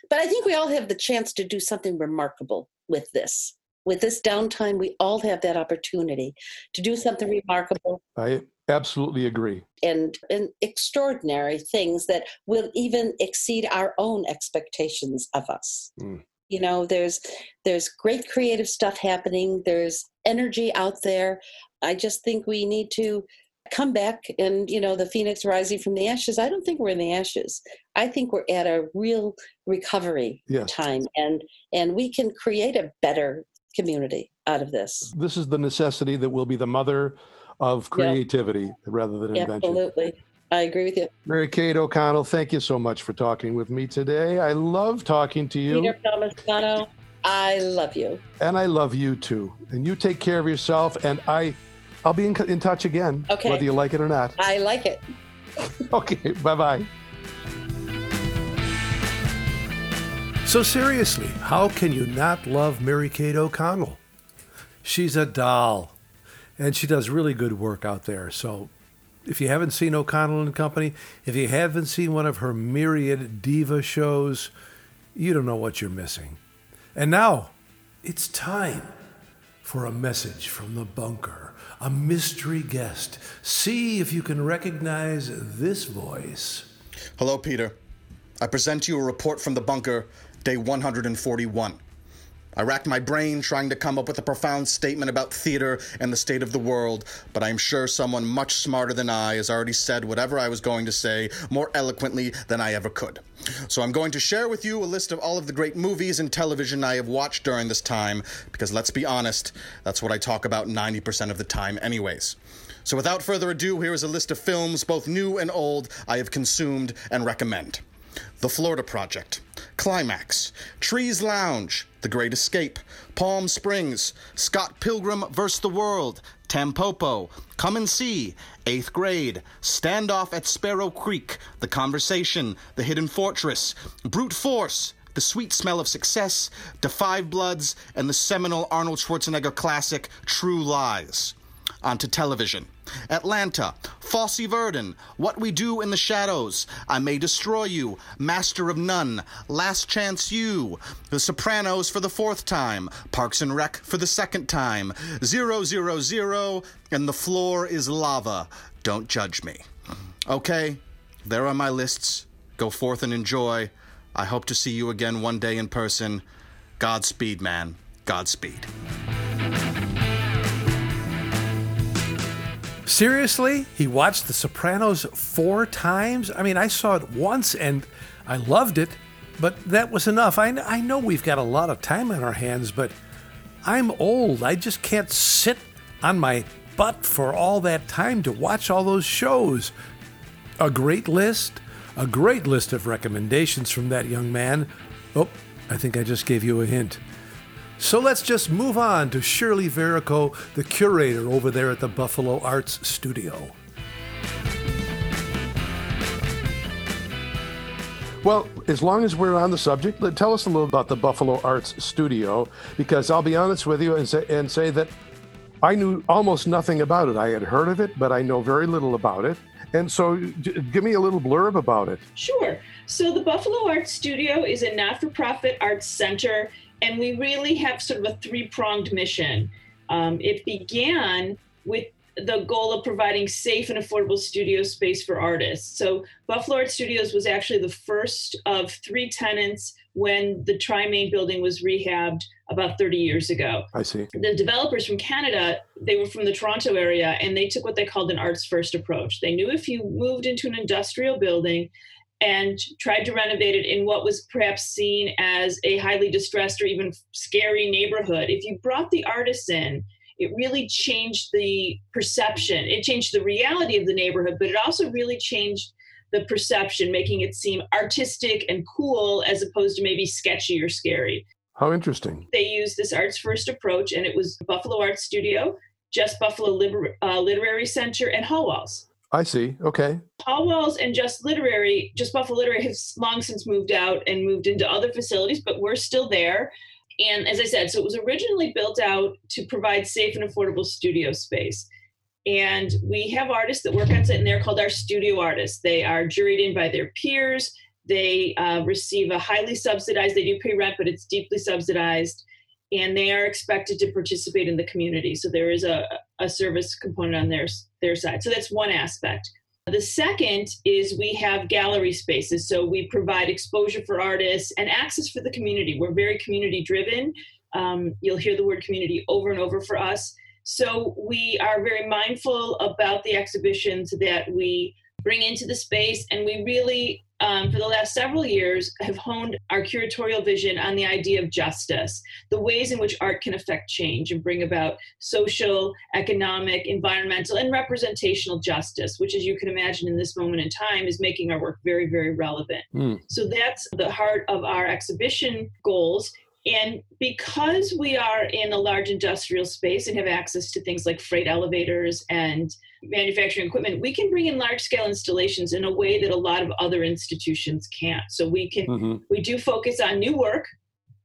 Speaker 2: But I think we all have the chance to do something remarkable with this. With this downtime, we all have that opportunity to do something remarkable
Speaker 1: I absolutely agree.
Speaker 2: and, and extraordinary things that will even exceed our own expectations of us.
Speaker 1: Mm.
Speaker 2: You know, there's there's great creative stuff happening. There's energy out there. I just think we need to come back and you know the phoenix rising from the ashes i don't think we're in the ashes i think we're at a real recovery
Speaker 1: Yes.
Speaker 2: time and and we can create a better community out of this
Speaker 1: This is the necessity that will be the mother of creativity rather than invention.
Speaker 2: absolutely i agree with you
Speaker 1: Mary Kate O'Connell, thank you so much for talking with me today. I love talking to you,
Speaker 2: peter Palmisano, i love you
Speaker 1: and I love you too. And you take care of yourself, and I, I'll be in, in touch again,
Speaker 2: Okay.
Speaker 1: whether you like it or not.
Speaker 2: i like it <laughs>
Speaker 1: Okay, bye bye. So, seriously, how can you not love Mary Kate O'Connell? She's a doll, and she does really good work out there. So, if you haven't seen O'Connell and Company, if you haven't seen one of her myriad diva shows, you don't know what you're missing. And now, it's time for a message from the bunker, a mystery guest. See if you can recognize this voice.
Speaker 3: Hello, Peter. I present you a report from the bunker, day 141. I racked my brain trying to come up with a profound statement about theater and the state of the world, but I am sure someone much smarter than I has already said whatever I was going to say more eloquently than I ever could. So I'm going to share with you a list of all of the great movies and television I have watched during this time, because let's be honest, that's what I talk about 90% of the time, anyways. So without further ado, here is a list of films, both new and old, I have consumed and recommend. The Florida Project, Climax, Trees Lounge, The Great Escape, Palm Springs, Scott Pilgrim vs. the World, Tampopo, Come and See, Eighth Grade, Standoff at Sparrow Creek, The Conversation, The Hidden Fortress, Brute Force, The Sweet Smell of Success, Da Five Bloods, and the seminal Arnold Schwarzenegger classic True Lies onto television. Atlanta, Fosse Verdon, What We Do in the Shadows, I May Destroy You, Master of None, Last Chance U, The Sopranos for the fourth time, Parks and Rec for the second time, Zero Zero Zero, and The Floor is Lava. Don't judge me. Okay, there are my lists. Go forth and enjoy. I hope to see you again one day in person. Godspeed, man. Godspeed.
Speaker 1: Seriously? He watched The Sopranos four times? I mean, I saw it once and I loved it, but that was enough. I, I know we've got a lot of time on our hands, but I'm old. I just can't sit on my butt for all that time to watch all those shows. A great list, a great list of recommendations from that young man. Oh, I think I just gave you a hint. So let's just move on to Shirley Verrico, the curator over there at the Buffalo Arts Studio. Well, as long as we're on the subject, let- tell us a little about the Buffalo Arts Studio, because I'll be honest with you and say, and say that I knew almost nothing about it. I had heard of it, but I know very little about it. And so, give me a little blurb about it.
Speaker 4: Sure. So the Buffalo Arts Studio is a not for profit arts center, and we really have sort of a three pronged mission. Um, it began with the goal of providing safe and affordable studio space for artists. So Buffalo Art Studios was actually the first of three tenants when the Tri-Main building was rehabbed about 30 years ago.
Speaker 1: I see.
Speaker 4: The developers from Canada, they were from the Toronto area and they took what they called an arts first approach. They knew if you moved into an industrial building and tried to renovate it in what was perhaps seen as a highly distressed or even scary neighborhood, if you brought the artists in, it really changed the perception. It changed the reality of the neighborhood, but it also really changed the perception, making it seem artistic and cool as opposed to maybe sketchy or scary.
Speaker 1: How interesting.
Speaker 4: They used this arts first approach, and it was Buffalo Art Studio, Just Buffalo Liber- uh, Literary Center, and Hallwalls.
Speaker 1: I see. Okay.
Speaker 4: Hallwalls and Just Literary, Just Buffalo Literary has long since moved out and moved into other facilities, but we're still there. And as I said, so it was originally built out to provide safe and affordable studio space. And we have artists that work on set, and they're called our studio artists. They are juried in by their peers. They uh, receive a highly subsidized, they do pay rent, but it's deeply subsidized. And they are expected to participate in the community. So there is a, a service component on their, their side. So that's one aspect. The second is we have gallery spaces. So we provide exposure for artists and access for the community. We're very community driven. Um, you'll hear the word community over and over for us. So we are very mindful about the exhibitions that we bring into the space, and we really, um, for the last several years, have honed our curatorial vision on the idea of justice, the ways in which art can affect change and bring about social, economic, environmental, and representational justice, which, as you can imagine in this moment in time, is making our work very, very relevant.
Speaker 1: Mm.
Speaker 4: So that's the heart of our exhibition goals and because we are in a large industrial space and have access to things like freight elevators and manufacturing equipment, we can bring in large scale installations in a way that a lot of other institutions can't. So we can
Speaker 1: Mm-hmm.
Speaker 4: we do focus on new work.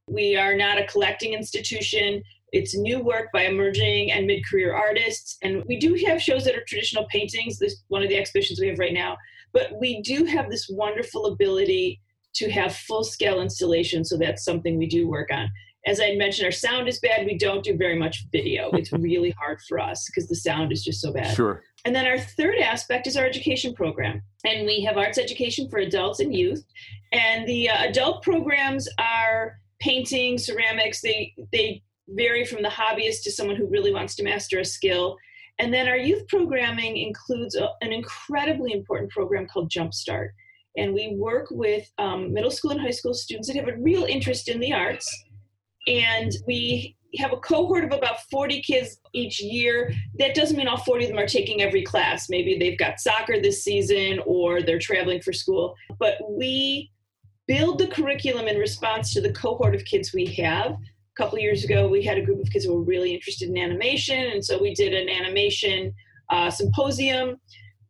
Speaker 4: We are not a collecting institution. It's new work by emerging and mid-career artists. And we do have shows that are traditional paintings. This one of the exhibitions we have right now. But we do have this wonderful ability to have full scale installation. So that's something we do work on. As I mentioned, our sound is bad. We don't do very much video. It's <laughs> really hard for us because the sound is just so bad.
Speaker 1: Sure.
Speaker 4: And then our third aspect is our education program. And we have arts education for adults and youth. And the uh, adult programs are painting, ceramics. They, they vary from the hobbyist to someone who really wants to master a skill. And then our youth programming includes a, an incredibly important program called Jumpstart and we work with um, middle school and high school students that have a real interest in the arts. And we have a cohort of about 40 kids each year. That doesn't mean all 40 of them are taking every class. Maybe they've got soccer this season or they're traveling for school. But we build the curriculum in response to the cohort of kids we have. A couple years ago, we had a group of kids who were really interested in animation, and so we did an animation uh, symposium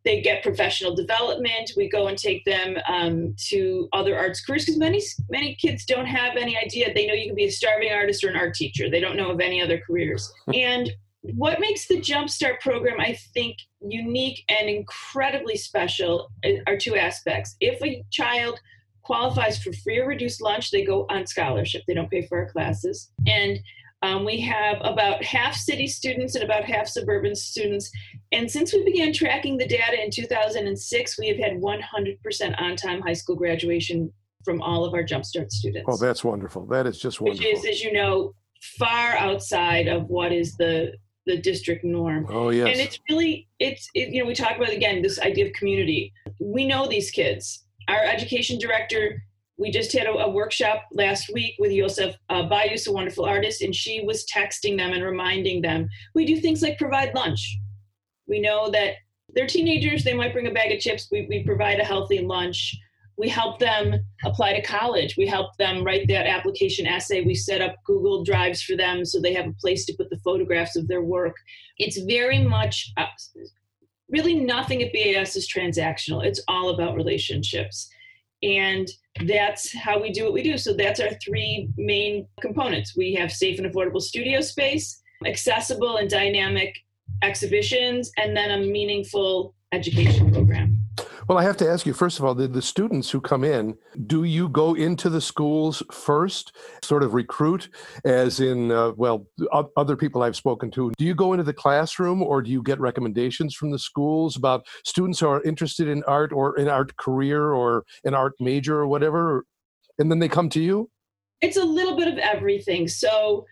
Speaker 4: they get professional development. We go and take them um, to other arts careers because many many kids don't have any idea. They know you can be a starving artist or an art teacher. They don't know of any other careers. <laughs> and what makes the Jumpstart program, I think, unique and incredibly special are two aspects. If a child qualifies for free or reduced lunch, they go on scholarship. They don't pay for our classes. And um, we have about half city students and about half suburban students. And since we began tracking the data in 2006, we have had 100% on time high school graduation from all of our Jumpstart students.
Speaker 1: Oh, that's wonderful. That is just wonderful.
Speaker 4: Which is, as you know, far outside of what is the the district norm.
Speaker 1: Oh, yes.
Speaker 4: And it's really, it's, it, you know, we talk about again this idea of community. We know these kids. Our education director we just had a, a, workshop last week with Yosef uh, Bayus, a wonderful artist, and she was texting them and reminding them. We do things like provide lunch. We know that they're teenagers, they might bring a bag of chips. We, we provide a healthy lunch. We help them apply to college. We help them write that application essay. We set up Google Drives for them so they have a place to put the photographs of their work. It's very much, uh, really nothing at BAS is transactional. It's all about relationships. And that's how we do what we do. So that's our three main components. We have safe and affordable studio space, accessible and dynamic exhibitions, and then a meaningful education program.
Speaker 1: Well, I have to ask you, first of all, the, the students who come in, do you go into the schools first, sort of recruit, as in, uh, well, other people I've spoken to? Do you go into the classroom or do you get recommendations from the schools about students who are interested in art or in art career or an art major or whatever? And then they come to you?
Speaker 4: It's a little bit of everything. So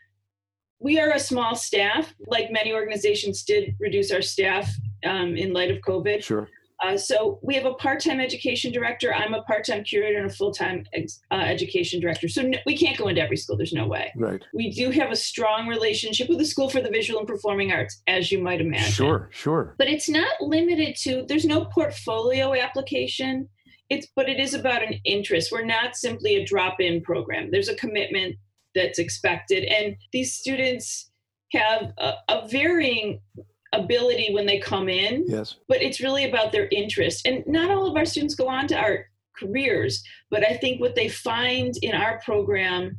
Speaker 4: we are a small staff. Like many organizations did reduce our staff um, in light of COVID.
Speaker 1: Sure.
Speaker 4: Uh, so we have a part-time education director. I'm a part-time curator and a full-time ex- uh, education director. So we can't go into every school. There's no way.
Speaker 1: Right.
Speaker 4: We do have a strong relationship with the School for the Visual and Performing Arts, as you might imagine.
Speaker 1: Sure, sure.
Speaker 4: But it's not limited to. There's no portfolio application. It's but it is about an interest. We're not simply a drop-in program. There's a commitment that's expected, and these students have a, a varying ability when they come in
Speaker 1: Yes.
Speaker 4: but it's really about their interest. And not all of our students go on to art careers, but I think what they find in our program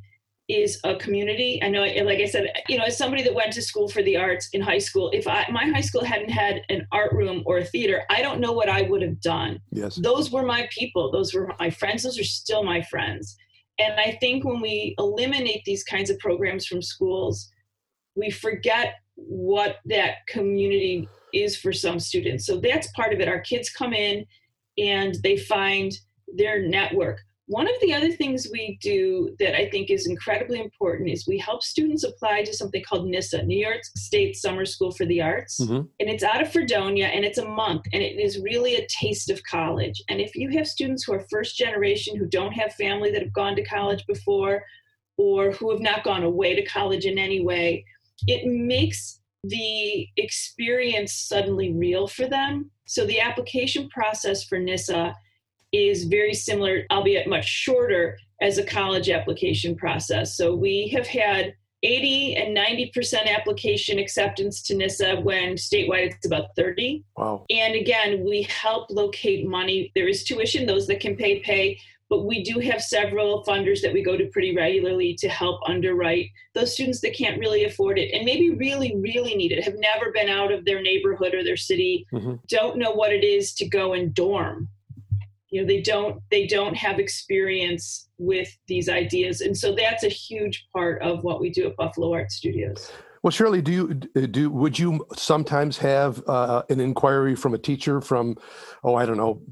Speaker 4: is a community. I know, like I said, you know, as somebody that went to school for the arts in high school, if I, my high school hadn't had an art room or a theater, I don't know what I would have done.
Speaker 1: Yes.
Speaker 4: Those were my people. Those were my friends. Those are still my friends. And I think when we eliminate these kinds of programs from schools, we forget what that community is for some students. So that's part of it. Our kids come in and they find their network. One of the other things we do that I think is incredibly important is we help students apply to something called NYSSSA, New York State Summer School for the Arts.
Speaker 1: Mhm.
Speaker 4: And it's out of Fredonia and it's a month and it is really a taste of college. And if you have students who are first generation who don't have family that have gone to college before or who have not gone away to college in any way, it makes the experience suddenly real for them. So the application process for NYSSSA is very similar, albeit much shorter, as a college application process. So we have had 80 and 90% application acceptance to NYSSSA when statewide it's about 30.
Speaker 1: Wow.
Speaker 4: And again, we help locate money. There is tuition, those that can pay, pay. But we do have several funders that we go to pretty regularly to help underwrite those students that can't really afford it and maybe really, really need it, have never been out of their neighborhood or their city,
Speaker 1: Mhm.
Speaker 4: don't know what it is to go and dorm. You know, they don't they don't have experience with these ideas. And so that's a huge part of what we do at Buffalo Art Studios.
Speaker 1: Well, Shirley, do you uh, do? Would you sometimes have uh, an inquiry from a teacher from, oh, I don't know,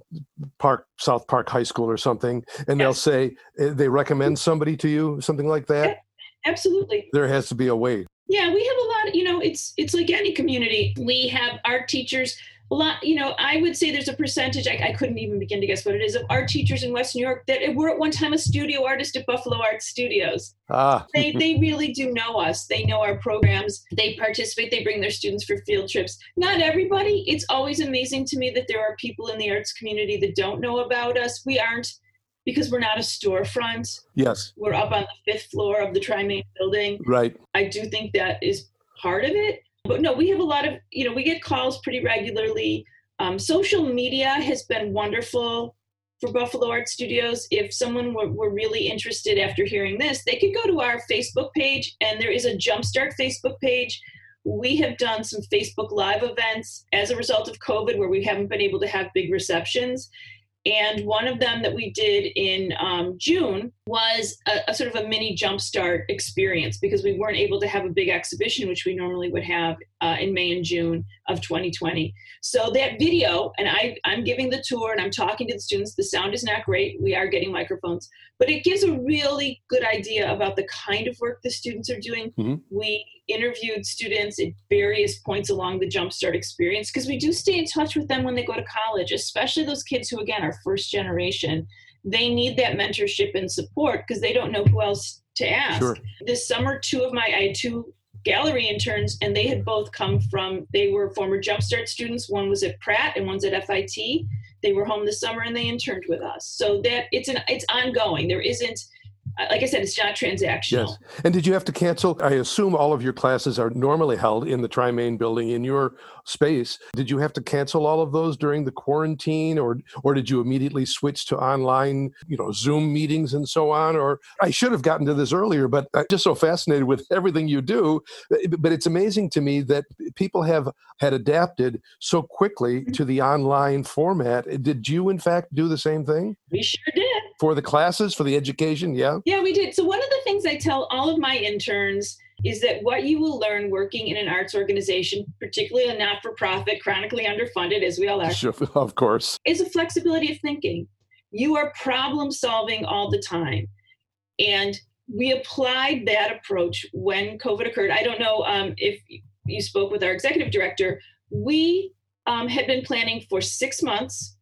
Speaker 1: Park South Park High School or something, and they'll say uh, they recommend somebody to you, something like that?
Speaker 4: Absolutely.
Speaker 1: There has to be a way.
Speaker 4: Yeah, we have a lot, you know, it's it's like any community. We have art teachers lot, you know, I would say there's a percentage, I, I couldn't even begin to guess what it is, of art teachers in West New York that were at one time a studio artist at Buffalo Art Studios.
Speaker 1: Ah,
Speaker 4: They, they really do know us. They know our programs. They participate. They bring their students for field trips. Not everybody. It's always amazing to me that there are people in the arts community that don't know about us. We aren't, because we're not a storefront.
Speaker 1: yes,
Speaker 4: We're up on the fifth floor of the Tri-Main building.
Speaker 1: right.
Speaker 4: I do think that is part of it. But no, we have a lot of, you know, we get calls pretty regularly. Um, social media has been wonderful for Buffalo Art Studios. If someone were, were really interested after hearing this, they could go to our Facebook page, and there is a Jumpstart Facebook page. We have done some Facebook Live events as a result of COVID where we haven't been able to have big receptions. And one of them that we did in um, June was a, a sort of a mini jumpstart experience because we weren't able to have a big exhibition, which we normally would have uh, in May and June of 2020. So that video, and I, I'm giving the tour and I'm talking to the students. The sound is not great. We are getting microphones, but it gives a really good idea about the kind of work the students are doing.
Speaker 1: Mhm.
Speaker 4: We interviewed students at various points along the Jumpstart experience because we do stay in touch with them when they go to college, especially those kids who, again, are first generation. They need that mentorship and support because they don't know who else to ask.
Speaker 1: Sure.
Speaker 4: This summer, two of my, I had two gallery interns and they had both come from, they were former Jumpstart students. One was at Pratt and one's at FIT. They were home this summer and they interned with us. So that it's an, it's ongoing. There isn't, like I said, it's not transactional.
Speaker 1: Yes. And did you have to cancel? I assume all of your classes are normally held in the Tri-Main building in your space. Did you have to cancel all of those during the quarantine or or did you immediately switch to online, you know, Zoom meetings and so on? Or I should have gotten to this earlier, but I'm just so fascinated with <laughs> everything you do. Eh, but it's amazing to me that people have had adapted so quickly mm-hmm. to the online format. Eh, did you in fact do the same thing
Speaker 4: We sure did.
Speaker 1: for the classes, for the education? Yeah.
Speaker 4: Yeah, we did. So one of the things I tell all of my interns is that what you will learn working in an arts organization, particularly a not-for-profit, chronically underfunded, as we all are,
Speaker 1: Sure, <laughs> of course.
Speaker 4: is a flexibility of thinking. You are problem solving all the time. And we applied that approach when COVID occurred. I don't know um, if you spoke with our executive director. We um, had been planning for six months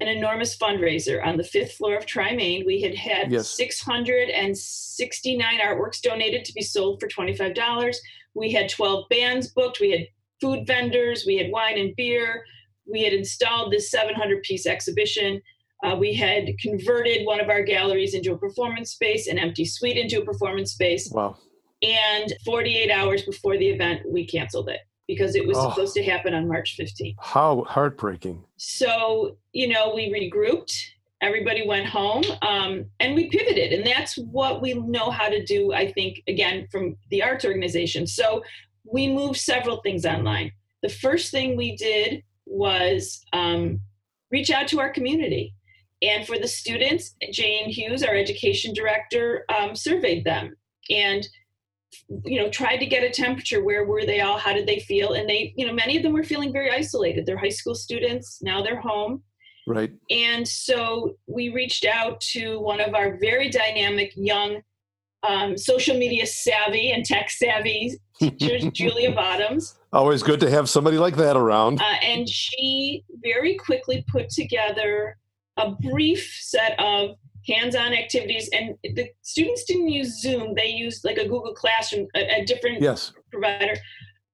Speaker 4: an enormous fundraiser on the fifth floor of Tri-Main. We had had
Speaker 1: Yes.
Speaker 4: 669 artworks donated to be sold for $25. We had 12 bands booked. We had food vendors. We had wine and beer. We had installed this 700 piece exhibition. Uh, we had converted one of our galleries into a performance space, an empty suite into a performance space.
Speaker 1: Wow.
Speaker 4: And 48 hours before the event, we canceled it because it was
Speaker 1: Oh.
Speaker 4: supposed to happen on March 15th.
Speaker 1: How heartbreaking.
Speaker 4: So, you know, we regrouped, everybody went home, um, and we pivoted. And that's what we know how to do, I think, again, from the arts organization. So we moved several things online. The first thing we did was um, reach out to our community. And for the students, Jane Hughes, our education director, um, surveyed them and you know tried to get a temperature where were they all how did they feel and they you know many of them were feeling very isolated they're high school students now they're home
Speaker 1: Right.
Speaker 4: and so we reached out to one of our very dynamic young um, social media savvy and tech savvy <laughs> teachers julia bottoms
Speaker 1: Always good to have somebody like that around.
Speaker 4: uh, and she very quickly put together a brief set of hands-on activities and the students didn't use zoom they used like a google classroom a, a different
Speaker 1: Yes.
Speaker 4: provider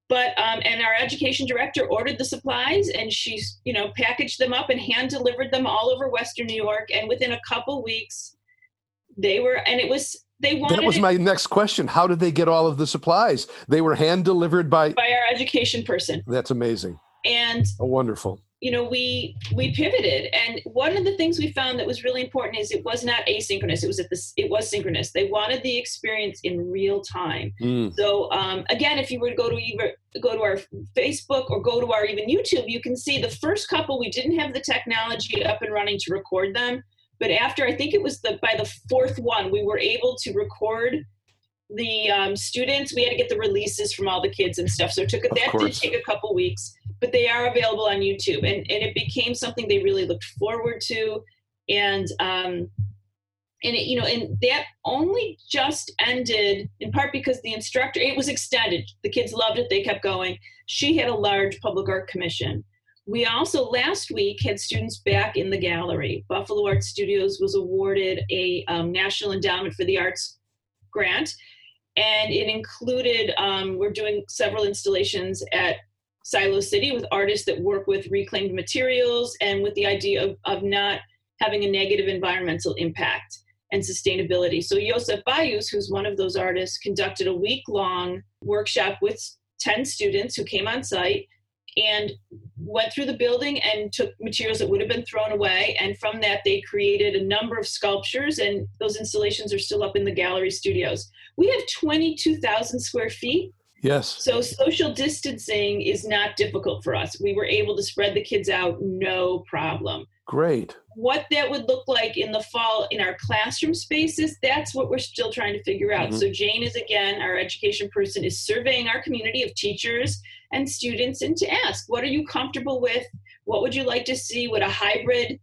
Speaker 4: but um, and our education director ordered the supplies and she's you know packaged them up and hand delivered them all over western new york and within a couple weeks they were and it was they wanted
Speaker 1: That was
Speaker 4: it
Speaker 1: my next question. How did they get all of the supplies? They were hand delivered by.
Speaker 4: by our education person
Speaker 1: That's amazing.
Speaker 4: and
Speaker 1: Oh, wonderful.
Speaker 4: You know we we pivoted. And one of the things we found that was really important is it was not asynchronous. It was at this it was synchronous. They wanted the experience in real time.
Speaker 1: Mm.
Speaker 4: so um, again if you were to go to either go to our facebook or go to our even youtube you can see the first couple we didn't have the technology up and running to record them. But after i think it was the by the fourth one we were able to record the um, students. We had to get the releases from all the kids and stuff. So it took that did take a couple weeks but they are available on youtube. And, and it became something they really looked forward to. And um, and it, you know and that only just ended in part because the instructor it was extended. The kids loved it. They kept going. She had a large public art commission. We also last week had students back in the gallery. Buffalo art studios was awarded a um, national endowment for the arts grant. And it included um, we're doing several installations at silo city with artists that work with reclaimed materials and with the idea of, of not having a negative environmental impact and sustainability. So Yosef Bayus, who's one of those artists, conducted a week-long workshop with 10 students who came on site and went through the building and took materials that would have been thrown away. And from that, they created a number of sculptures, and those installations are still up in the gallery studios. We have 22,000 square feet.
Speaker 1: Yes.
Speaker 4: So social distancing is not difficult for us. We were able to spread the kids out no problem
Speaker 1: Great.
Speaker 4: what that would look like in the fall in our classroom spaces that's what we're still trying to figure out
Speaker 1: Mhm.
Speaker 4: so jane is again our education person is surveying our community of teachers and students and to ask what are you comfortable with what would you like to see would a hybrid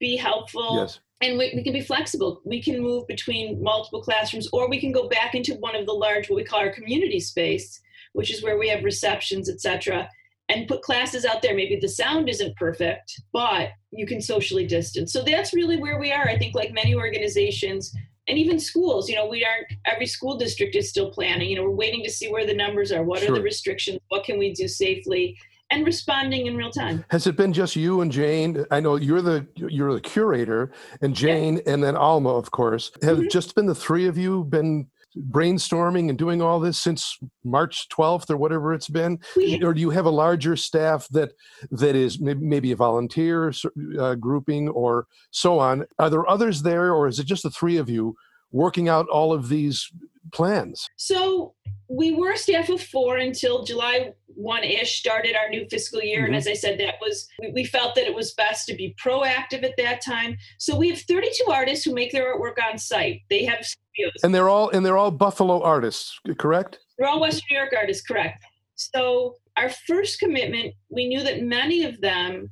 Speaker 4: be helpful
Speaker 1: Yes.
Speaker 4: And we, we can be flexible. We can move between multiple classrooms or we can go back into one of the large what we call our community space which is where we have receptions etc and put classes out there. Maybe the sound isn't perfect but you can socially distance. So that's really where we are. I think like many organizations and even schools you know we aren't every school district is still planning. You know we're waiting to see where the numbers are. What are the restrictions? What can we do safely and responding in real time
Speaker 1: Has it been just you and Jane? I know you're the you're the curator, and Jane, and then Alma, of course. Have
Speaker 4: Mhm.
Speaker 1: just been the three of you been brainstorming and doing all this since March 12th or whatever it's been?
Speaker 4: we,
Speaker 1: or do you have a larger staff that that is maybe a volunteer uh, grouping or so on are there others there or is it just the three of you working out all of these plans
Speaker 4: So we were a staff of four until July 1 ish started our new fiscal year. And
Speaker 1: Mhm.
Speaker 4: as I said, that was, we, we felt that it was best to be proactive at that time. So we have 32 artists who make their artwork on site. They have studios.
Speaker 1: and they're all and they're all buffalo artists correct
Speaker 4: They're all Western New York artists, correct. So our first commitment, we knew that many of them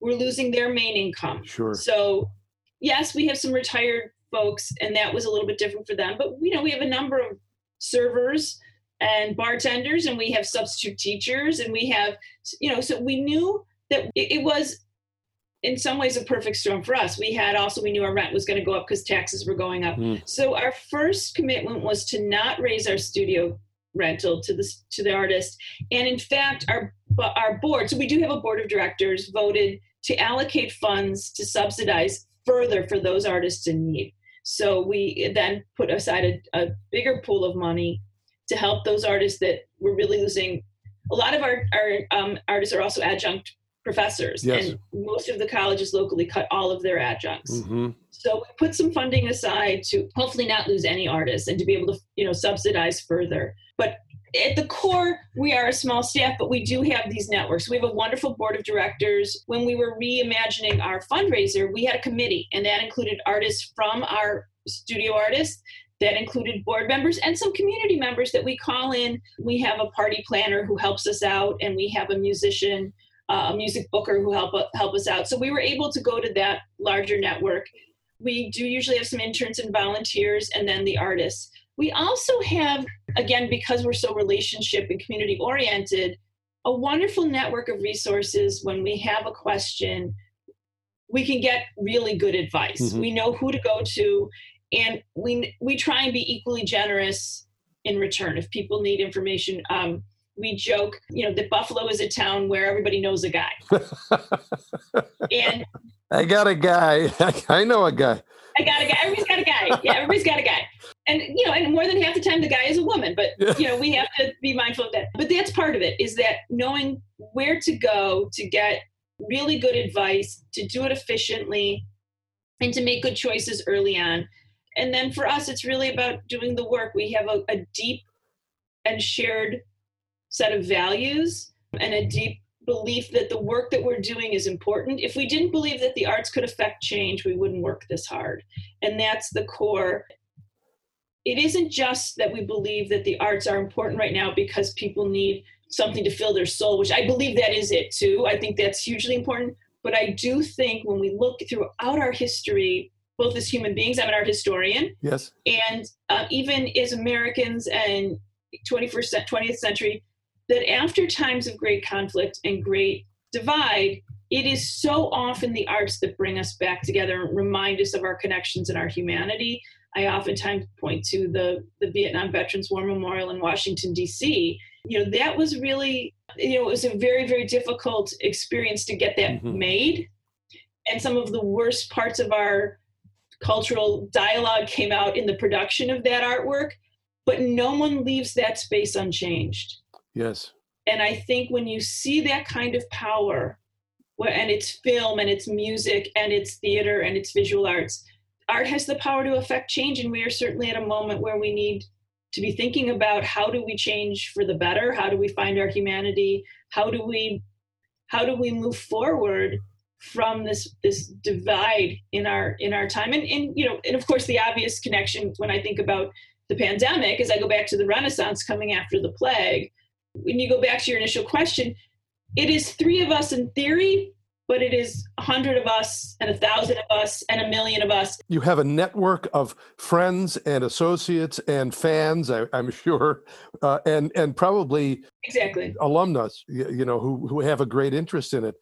Speaker 4: were losing their main income.
Speaker 1: sure
Speaker 4: So, yes, we have some retired folks, and that was a little bit different for them. But you know, we have a number of servers and bartenders, and we have substitute teachers, and we have you know, so we knew that it, was in some ways a perfect storm for us. We had also we knew our rent was going to go up because taxes were going up.
Speaker 1: Mm.
Speaker 4: So our first commitment was to not raise our studio rental to the to the artist, and in fact our our board. So we do have a board of directors voted to allocate funds to subsidize further for those artists in need. So we then put aside a, a bigger pool of money to help those artists that were really losing. A lot of our, our um, artists are also adjunct professors,
Speaker 1: Yes.
Speaker 4: and most of the colleges locally cut all of their adjuncts.
Speaker 1: hmm
Speaker 4: So we put some funding aside to hopefully not lose any artists and to be able to, you know, subsidize further. But at the core, we are a small staff, but we do have these networks. We have a wonderful board of directors. When we were reimagining our fundraiser, we had a committee, and that included artists from our studio artists. That included board members and some community members that we call in. We have a party planner who helps us out, and we have a musician, uh, a music booker who help help us out. So we were able to go to that larger network we do usually have some interns and volunteers and then the artists we also have again because we're so relationship and community oriented a wonderful network of resources when we have a question we can get really good advice
Speaker 1: Mhm.
Speaker 4: we know who to go to and we we try and be equally generous in return if people need information um, we joke you know that buffalo is a town where everybody knows a guy and <laughs>
Speaker 1: I got a guy. <laughs> I know a guy.
Speaker 4: I got a guy. Everybody's got a guy. Yeah, everybody's got a guy. And you know, and more than half the time the guy is a woman. But
Speaker 1: Yeah.
Speaker 4: you know, we have to be mindful of that. But that's part of it is that knowing where to go to get really good advice, to do it efficiently, and to make good choices early on. And then for us, it's really about doing the work. We have a, a deep and shared set of values and a deep belief that the work that we're doing is important. If we didn't believe that the arts could affect change, we wouldn't work this hard. And that's the core. It isn't just that we believe that the arts are important right now because people need something to fill their soul, which I believe that is it too. I think that's hugely important. But I do think when we look throughout our history, both as human beings, I'm an art historian,
Speaker 1: Yes.
Speaker 4: and uh, even as Americans and 21st 20th century, that after times of great conflict and great divide, it is so often the arts that bring us back together and remind us of our connections and our humanity. I oftentimes point to the, the Vietnam Veterans War Memorial in Washington, D.C. You know, that was really, you know, it was a very, very difficult experience to get that
Speaker 1: Mhm.
Speaker 4: made. And some of the worst parts of our cultural dialogue came out in the production of that artwork, but no one leaves that space unchanged.
Speaker 1: Yes.
Speaker 4: And I think when you see that kind of power, and it's film and it's music and it's theater and it's visual arts, art has the power to affect change. And we are certainly at a moment where we need to be thinking about how do we change for the better? How do we find our humanity? How do we how do we move forward from this this divide in our in our time and, and you know and of course the obvious connection when i think about the pandemic as i go back to the renaissance coming after the plague when you go back to your initial question it is three of us in theory but it is a hundred of us and a thousand of us and a million of us
Speaker 1: You have a network of friends and associates and fans, I, I'm sure, uh, and and probably
Speaker 4: exactly
Speaker 1: alumnus, you, know, who who have a great interest in it.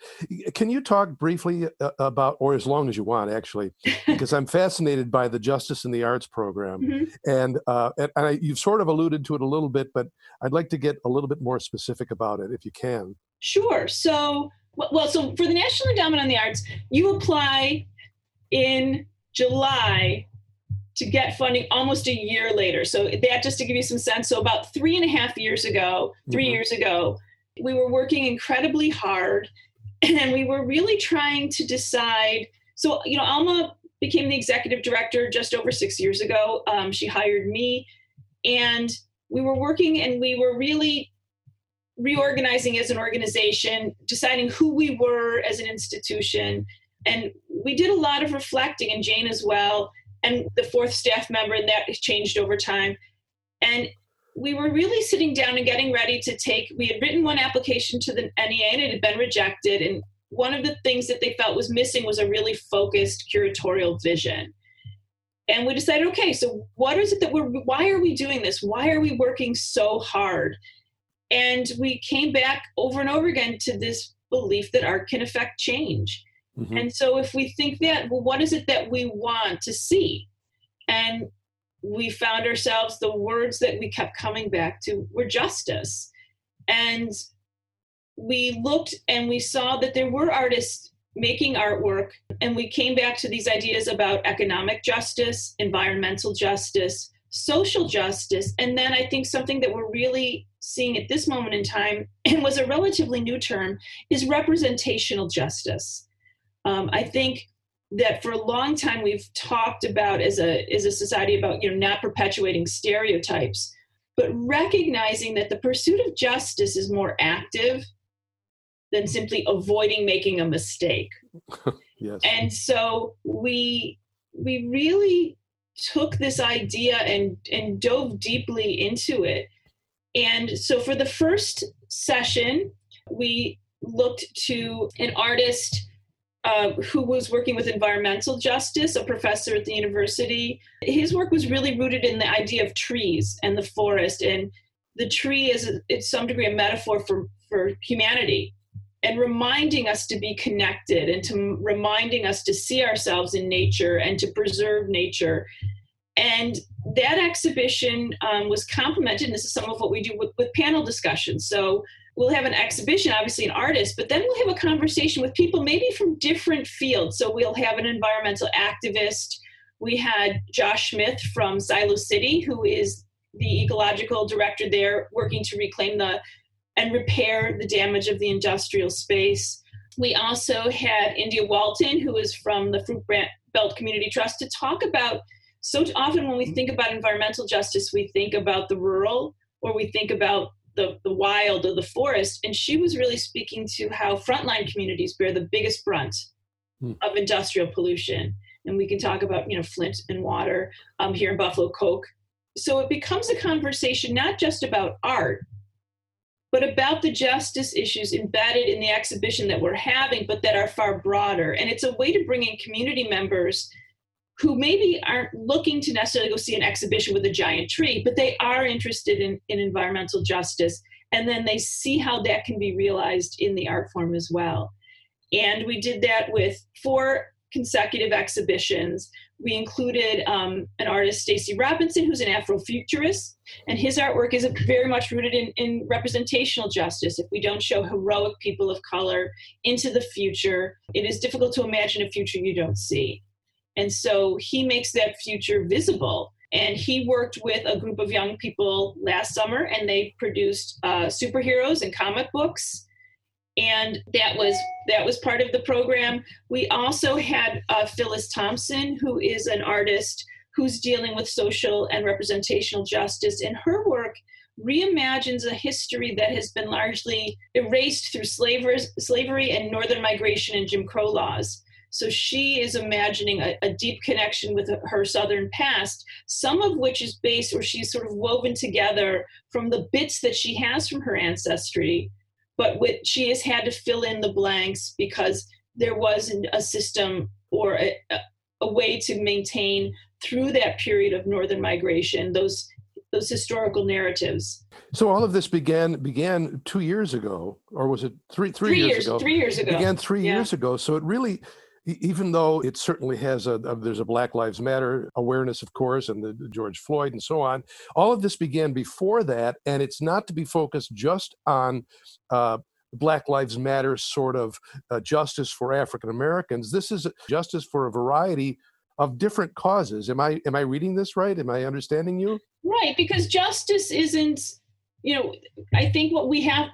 Speaker 1: Can you talk briefly uh, about, or as long as you want, actually, <laughs> because I'm fascinated by the Justice in the Arts program,
Speaker 4: Mhm.
Speaker 1: and uh, and, and I, you've sort of alluded to it a little bit, but I'd like to get a little bit more specific about it, if you can.
Speaker 4: Sure. So, well- so for the National Endowment on the Arts, you apply in July to get funding almost a year later. So that just to give you some sense. So about three and a half years ago, 3
Speaker 1: Mhm.
Speaker 4: years ago, we were working incredibly hard, <laughs> and we were really trying to decide. So you know, Alma became the executive director just over six years ago. Um, she hired me, and we were working, and we were really reorganizing as an organization, deciding who we were as an institution. And we did a lot of reflecting, and Jane as well, and the fourth staff member, and that changed over time. And we were really sitting down and getting ready to take, we had written one application to the NEA and it had been rejected. And one of the things that they felt was missing was a really focused curatorial vision. and we decided okay so what is it that we're why are we doing this why are we working so hard and we came back over and over again to this belief that art can affect change. Mm-hmm. and so if we think that well what is it that we want to see? And we found ourselves the words that we kept coming back to were justice. And we looked and we saw that there were artists making artwork and we came back to these ideas about economic justice environmental justice social justice and then i think something that we're really seeing at this moment in time <laughs> and was a relatively new term is representational justice um, i think that for a long time we've talked about as a as a society about you know not perpetuating stereotypes but recognizing that the pursuit of justice is more active than simply avoiding making a mistake. <laughs>
Speaker 1: yes.
Speaker 4: And so we we really took this idea and and dove deeply into it. And so for the first session, we looked to an artist uh, who was working with environmental justice, a professor at the university. His work was really rooted in the idea of trees and the forest, and the tree is, to some degree, a metaphor for, for humanity and reminding us to be connected and to reminding us to see ourselves in nature and to preserve nature. And that exhibition um, was complemented, and this is some of what we do with, with panel discussions. So we'll have an exhibition, obviously an artist, but then we'll have a conversation with people maybe from different fields. So we'll have an environmental activist. We had Josh Smith from Silo City, who is the ecological director there working to reclaim the and repair the damage of the industrial space. We also had India Walton, who is from the Fruit Belt Community Trust, to talk about. So often, when we think about environmental justice, we think about the rural or we think about the, the wild or the forest. And she was really speaking to how frontline communities bear the biggest brunt hmm. of industrial pollution. And we can talk about, you know, Flint and water um, here in Buffalo Coke. So it becomes a conversation not just about art, but about the justice issues embedded in the exhibition that we're having, but that are far broader. And it's a way to bring in community members who maybe aren't looking to necessarily go see an exhibition with a giant tree, but they are interested in, in environmental justice. And then they see how that can be realized in the art form as well. And we did that with four consecutive exhibitions we included um, an artist, Stacy Robinson, who's an Afrofuturist, and his artwork is very much rooted in, in representational justice. If we don't show heroic people of color into the future, it is difficult to imagine a future you don't see. And so he makes that future visible. And he worked with a group of young people last summer, and they produced uh, superheroes and comic books and that was that was part of the program. We also had uh, Phyllis Thompson, who is an artist who's dealing with social and representational justice, and her work reimagines a history that has been largely erased through slavery and northern migration and Jim Crow laws. So she is imagining a, a, deep connection with her Southern past, some of which is based or she's sort of woven together from the bits that she has from her ancestry but with, she has had to fill in the blanks because there wasn't a system or a, a way to maintain through that period of northern migration those those historical narratives.
Speaker 1: So all of this began began two years ago, or was it three three,
Speaker 4: three
Speaker 1: years,
Speaker 4: years,
Speaker 1: ago?
Speaker 4: Three years ago.
Speaker 1: Began three yeah. years ago. So it really, even though it certainly has a, a, there's a Black Lives Matter awareness, of course, and the, the George Floyd and so on. All of this began before that, and it's not to be focused just on uh, Black Lives Matter sort of uh, justice for African Americans. This is justice for a variety of different causes. Am I am I reading this right? Am I understanding you?
Speaker 4: Right, because justice isn't, you know, I think what we have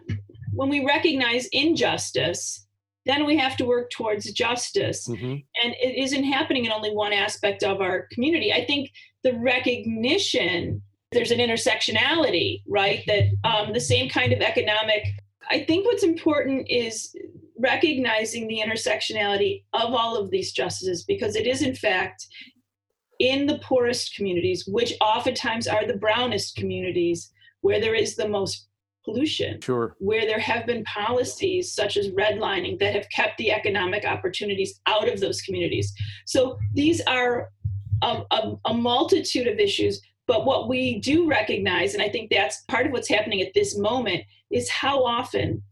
Speaker 4: when we recognize injustice, then we have to work towards justice. Mm-hmm. And it isn't happening in only one aspect of our community. I think the recognition there's an intersectionality, right? That um, the same kind of economic I think what's important is recognizing the intersectionality of all of these justices because it is, in fact, in the poorest communities, which oftentimes are the brownest communities, where there is the most pollution.
Speaker 1: Sure.
Speaker 4: Where there have been policies such as redlining that have kept the economic opportunities out of those communities. So these are a, a, a multitude of issues. But what we do recognize, and I think that's part of what's happening at this moment, is how often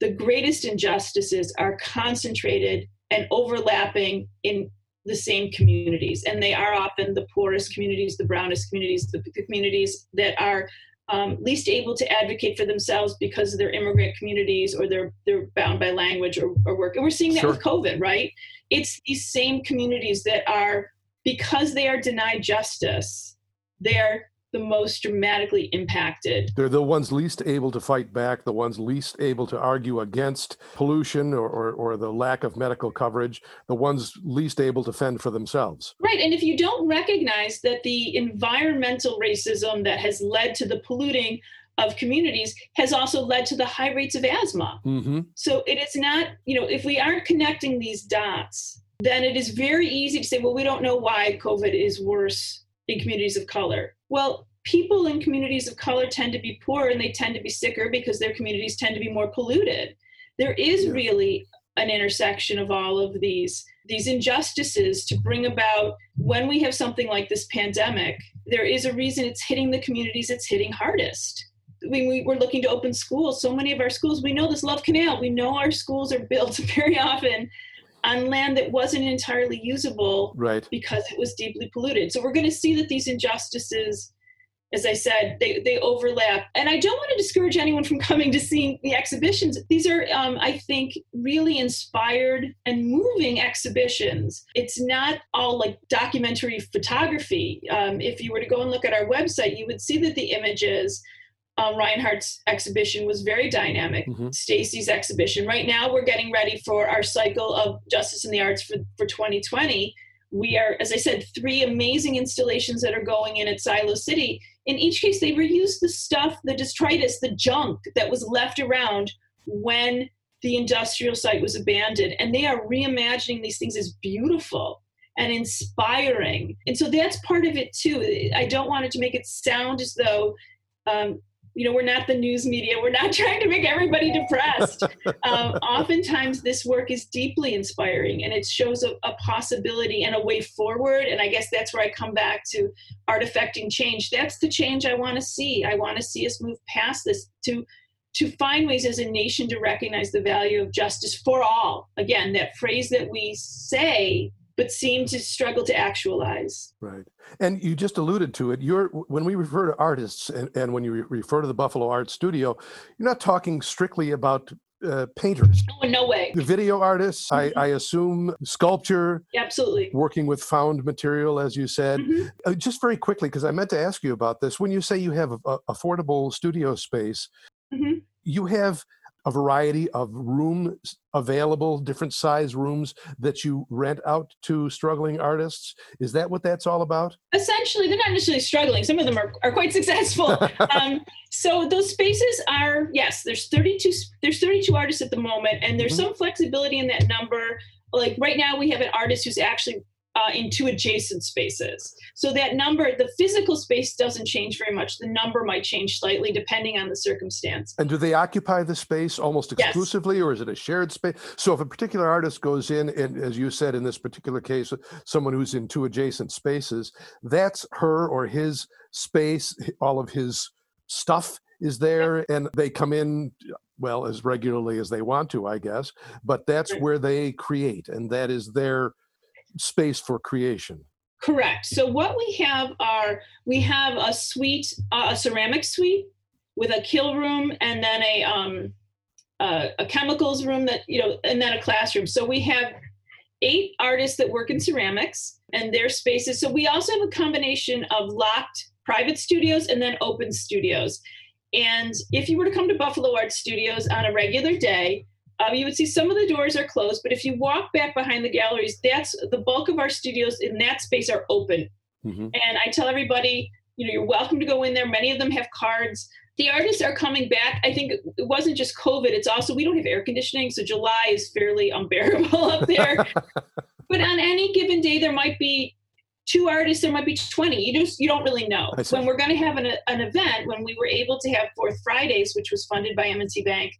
Speaker 4: the greatest injustices are concentrated and overlapping in the same communities. And they are often the poorest communities, the brownest communities, the, the communities that are um, least able to advocate for themselves because they're immigrant communities or they're they're bound by language or, or work. And we're seeing that
Speaker 1: Sure.
Speaker 4: with COVID, right? It's these same communities that are because they are denied justice, they are the most dramatically impacted.
Speaker 1: They're the ones least able to fight back, the ones least able to argue against pollution or, or, or the lack of medical coverage, the ones least able to fend for themselves.
Speaker 4: Right. And if you don't recognize that the environmental racism that has led to the polluting of communities has also led to the high rates of asthma.
Speaker 1: Mm-hmm.
Speaker 4: So it is not, you know, if we aren't connecting these dots, then it is very easy to say, well, we don't know why COVID is worse in communities of color. Well, people in communities of color tend to be poor and they tend to be sicker because their communities tend to be more polluted. There is
Speaker 1: Yeah.
Speaker 4: really an intersection of all of these these injustices to bring about when we have something like this pandemic there is a reason it's hitting the communities it's hitting hardest when we were looking to open schools, so many of our schools, we know this Love Canal, we know our schools are <laughs> built very often on land that wasn't entirely usable
Speaker 1: Right.
Speaker 4: because it was deeply polluted. So we're going to see that these injustices, as I said, they, they overlap. And I don't want to discourage anyone from <laughs> coming to see the exhibitions. These are, um, I think, really inspired and moving exhibitions. It's not all like documentary photography. Um, if you were to go and look at our website, you would see that the images um, Reinhardt's exhibition was very dynamic.
Speaker 1: Mhm.
Speaker 4: Stacy's exhibition. Right now, we're getting ready for our cycle of Justice in the Arts for, for 2020. We are, as I said, three amazing installations that are going in at Silo City. In each case, they reuse the stuff, the detritus, the junk that was left around when the industrial site was abandoned. And they are reimagining these things as beautiful and inspiring. And so that's part of it too. I don't want it to make it sound as though um, you know, we're not the news media. We're not <laughs> trying to make everybody depressed. um, <laughs> oftentimes, this work is deeply inspiring and it shows a, a possibility and a way forward. And I guess that's where I come back to art artifacting change. That's the change I want to see. I want to see us move past this to to find ways as a nation to recognize the value of justice for all. Again, that phrase that we say but seem to struggle to actualize.
Speaker 1: Right. And you just alluded to it. You're when we refer to artists and, and when you re- refer to the Buffalo Art Studio, you're not talking strictly about uh, painters.
Speaker 4: Oh, in no way.
Speaker 1: The video artists, I, I assume sculpture,
Speaker 4: Absolutely.
Speaker 1: working with found material, as you said.
Speaker 4: Mhm.
Speaker 1: Uh, just very quickly, because I meant to ask you about this. When you say you have a, a affordable studio space,
Speaker 4: Mhm.
Speaker 1: you have a variety of rooms available, different size rooms that you rent out to struggling artists. Is that what that's all about?
Speaker 4: essentially they're not necessarily struggling some of them are, are quite <laughs> successful <laughs> um, so those spaces are yes there's 32, there's 32 artists at the moment and there's
Speaker 1: Mhm.
Speaker 4: some flexibility in that number like right now we have an artist who's actually uh, in two adjacent spaces so that number the physical space doesn't change very much the number might change slightly depending on the circumstance
Speaker 1: And do they occupy the space almost
Speaker 4: Yes.
Speaker 1: exclusively, or is it a shared space? So, if a particular artist goes in, and as you said in this particular case, someone who's in two adjacent spaces, that's her or his space. All of his stuff is there, and they come in, well, as regularly as they want to, I guess. But that's
Speaker 4: Right.
Speaker 1: where they create, and that is their space for creation.
Speaker 4: Correct. So what we have are we have a suite, uh, a ceramic suite with a kiln room, and then a um, uh, a chemicals room that you know, and then a classroom. So we have eight artists that work in ceramics and their spaces. So we also have a combination of locked private studios and then open studios. And if you were to come to Buffalo Art Studios on a regular day, uh, you would see some of the doors are closed, but if you walk back behind the galleries, that's the bulk of our studios in that space are open.
Speaker 1: Mhm.
Speaker 4: And I tell everybody, you know, you're welcome to go in there. Many of them have cards. The artists are coming back. I think it wasn't just COVID, it's also we don't have air conditioning, so July is fairly unbearable up there. <laughs> but on any given day, there might be two artists, there might be 20. You just you don't really know. When we're going to have an, an event, when we were able to have Fourth Fridays, which was funded by M&T Bank,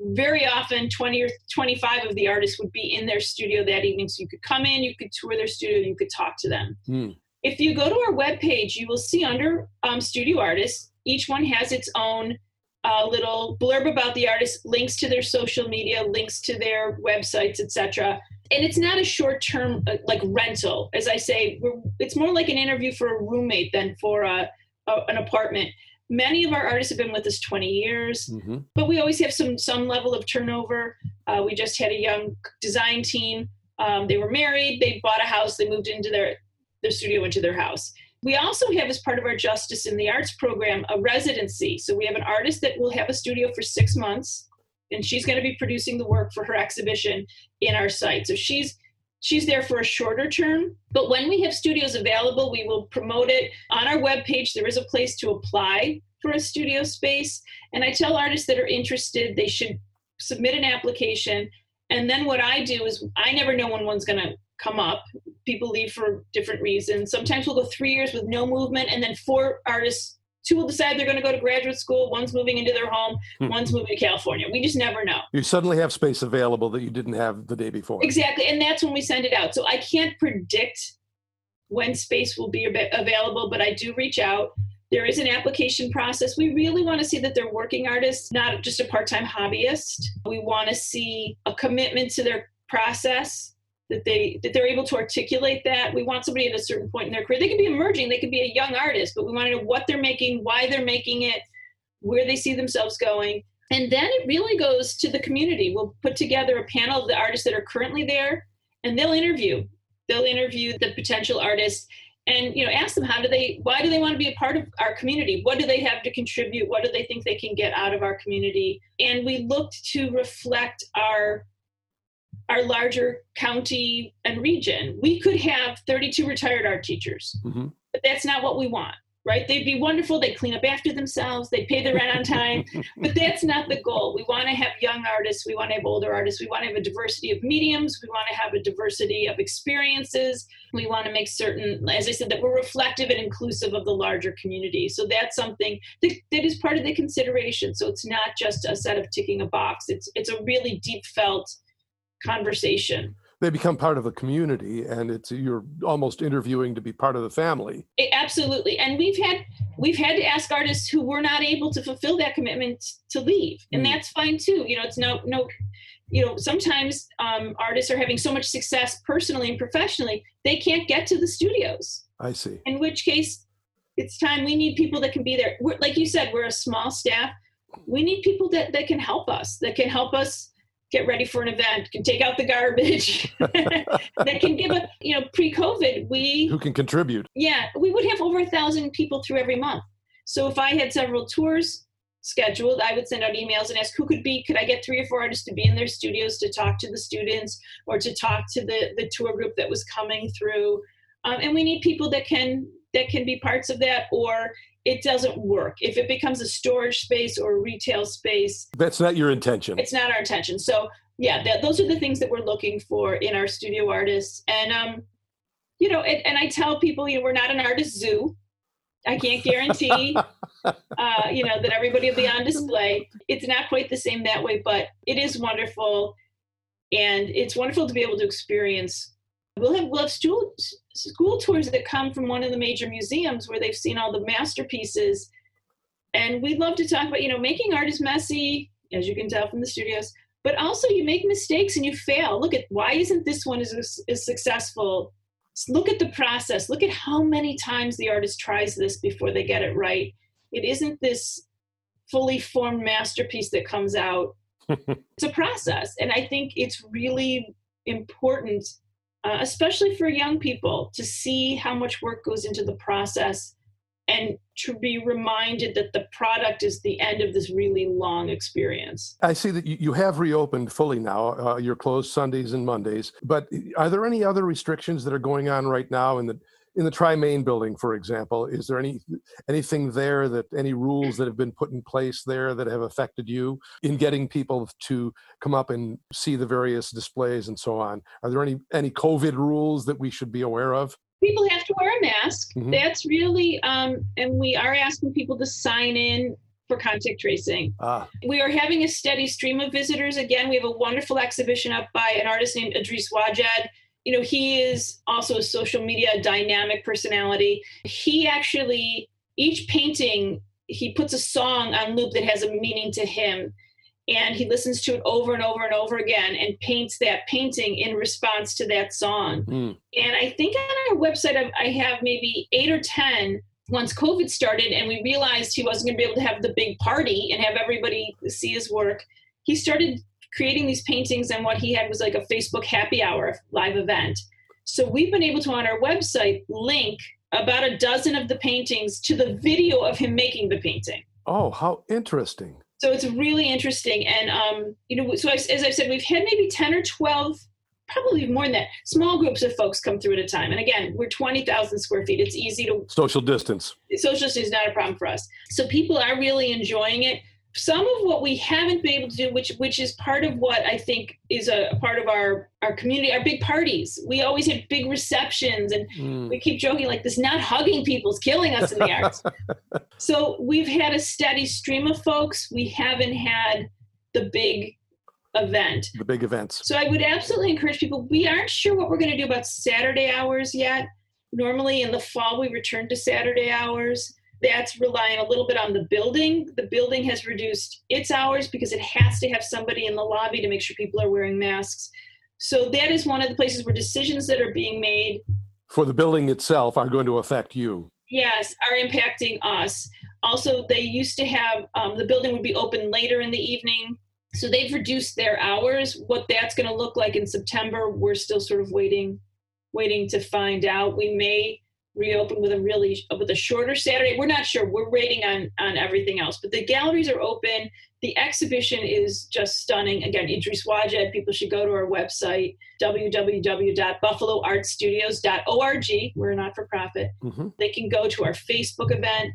Speaker 4: very often 20 or 25 of the artists would be in their studio that evening. So you could come in you could tour their studio you could talk to them.
Speaker 1: Hmm.
Speaker 4: if you go to our webpage you will see under um, studio artists each one has its own uh, little blurb about the artist links to their social media links to their websites etc and it's not a short term uh, like rental. As i say we're, it's more like an interview for a roommate than for a, a, an apartment many of our artists have been with us 20 years
Speaker 1: hmm
Speaker 4: but we always have some some level of turnover. Uh, we just had a young design team. Um, they were married. They bought a house. They moved into their their studio into their house. We also have, as part of our Justice in the Arts program, a residency. So we have an artist that will have a studio for six months, and she's going to be producing the work for her exhibition in our site. So she's she's there for a shorter term. But when we have studios available, we will promote it on our webpage. There is a place to apply for a studio space. And I tell artists that are interested, they should submit an application. And then what I do is I never know when one's going to come up. People leave for different reasons. Sometimes we'll go three years with no movement, and then four artists, two will decide they're going to go to graduate school, one's moving into their home,
Speaker 1: Hmm.
Speaker 4: one's moving to California. We just never know.
Speaker 1: You suddenly have space available that you didn't have the day before.
Speaker 4: Exactly. And that's when we send it out. So I can't predict when space will be available, but I do reach out. There is an application process. We really want to see that they're working artists, not just a part time hobbyist. We want to see a commitment to their process. That they that they're able to articulate that. We want somebody at a certain point in their career. They could be emerging, they could be a young artist, but we want to know what they're making, why they're making it, where they see themselves going. And then it really goes to the community. We'll put together a panel of the artists that are currently there and they'll interview. They'll interview the potential artists and you know ask them how do they why do they want to be a part of our community? What do they have to contribute? What do they think they can get out of our community? And we looked to reflect our our larger county and region. We could have 32 retired art teachers,
Speaker 1: Mhm.
Speaker 4: but that's not what we want, right? They'd be wonderful. They clean up after themselves. They pay the rent on time, <laughs> but that's not the goal. We want to have young artists. We want to have older artists. We want to have a diversity of mediums. We want to have a diversity of experiences. We want to make certain, as I said, that we're reflective and inclusive of the larger community. So that's something that, that is part of the consideration. So it's not just a set of ticking a box. It's it's a really deep felt conversation.
Speaker 1: They become part of the community, and it's you're almost interviewing to be part of the family.
Speaker 4: It- absolutely and we've had we've had to ask artists who were not able to fulfill that commitment to leave and
Speaker 1: Mm.
Speaker 4: that's fine too you know it's no no you know sometimes um, artists are having so much success personally and professionally they can't get to the studios
Speaker 1: I see.
Speaker 4: in which case it's time we need people that can be there we're, like you said we're a small staff we need people that, that can help us that can help us get ready for an event can take out the garbage <laughs> that can give a you know pre-covid we
Speaker 1: Who can contribute?
Speaker 4: yeah, we would have over a thousand people through every month. So if I had several tours scheduled, I would send out emails and ask who could be, could I get three or four artists to be in their studios to talk to the students or to talk to the, the tour group that was coming through. Um, and we need people that can that can be parts of that or it doesn't work. If it becomes a storage space or a retail space,
Speaker 1: That's not your intention.
Speaker 4: it's not our intention. So yeah, that, those are the things that we're looking for in our studio artists. And um, you know, and, and I tell people, you know, we're not an artist zoo. I can't guarantee, <laughs> uh, you know, that everybody will be on display. It's not quite the same that way, but it is wonderful, and it's wonderful to be able to experience. We'll have we'll have school school tours that come from one of the major museums where they've seen all the masterpieces, and we'd love to talk about, you know, making art is messy, as you can tell from the studios, but also you make mistakes and you fail. Look at why isn't this one as, as successful? Look at the process. Look at how many times the artist tries this before they get it right. It isn't this fully formed masterpiece that comes out. <laughs> it's a process. And I think it's really important, uh, especially for young people, to see how much work goes into the process and to be reminded that the product is the end of this really long experience.
Speaker 1: I see that you have reopened fully now. Uh, you're closed Sundays and Mondays. But are there any other restrictions that are going on right now in the in the Tri Main building, for example? Is there any anything there that any rules that have been put in place there that have affected you in getting people to come up and see the various displays and so on? Are there any any COVID rules that we should be aware of?
Speaker 4: people have to wear a mask.
Speaker 1: Mhm.
Speaker 4: That's really, um, and we are asking people to sign in for contact tracing.
Speaker 1: Ah,
Speaker 4: We are having a steady stream of visitors. Again, we have a wonderful exhibition up by an artist named Edreys Wajed. You know, he is also a social media dynamic personality. He actually, each painting, he puts a song on loop that has a meaning to him. And he listens to it over and over and over again and paints that painting in response to that song.
Speaker 1: mm,
Speaker 4: And I think on our website, I I have maybe eight or 10 once COVID started and we realized he wasn't going to be able to have the big party and have everybody see his work. He started creating these paintings, and what he had was like a Facebook happy hour live event. So we've been able to, on our website, link about a dozen of the paintings to the video of him making the painting.
Speaker 1: oh, how interesting.
Speaker 4: So it's really interesting. And, um, you know, so as, as I said, we've had maybe 10 or 12, probably more than that, small groups of folks come through at a time. And again, we're 20,000 square feet. It's easy to,
Speaker 1: Social distance.
Speaker 4: social distance is not a problem for us. So people are really enjoying it. Some of what we haven't been able to do, which which is part of what I think is a, a part of our our community, our big parties. We always have big receptions, and
Speaker 1: Mm,
Speaker 4: we keep joking like this not hugging people is killing us in the arts <laughs> so we've had a steady stream of folks. We haven't had the big event.
Speaker 1: The big events.
Speaker 4: so i would absolutely encourage people we aren't sure what we're going to do about saturday hours yet. Normally in the fall we return to saturday hours that's relying a little bit on the building. The building has reduced its hours because it has to have somebody in the lobby to make sure people are wearing masks. So that is one of the places where decisions that are being made
Speaker 1: For the building itself are going to affect you.
Speaker 4: yes are impacting us. Also they used to have um, the building would be open later in the evening. So they've reduced their hours. What that's going to look like in september we're still sort of waiting waiting to find out. We may reopen with a really with a shorter saturday. We're not sure. We're waiting on on everything else. But the galleries are open. The exhibition is just stunning. Again Edreys Wajed people should go to our website www.buffaloartstudios.org we're a not-for-profit.
Speaker 1: Hmm
Speaker 4: they can go to our Facebook event.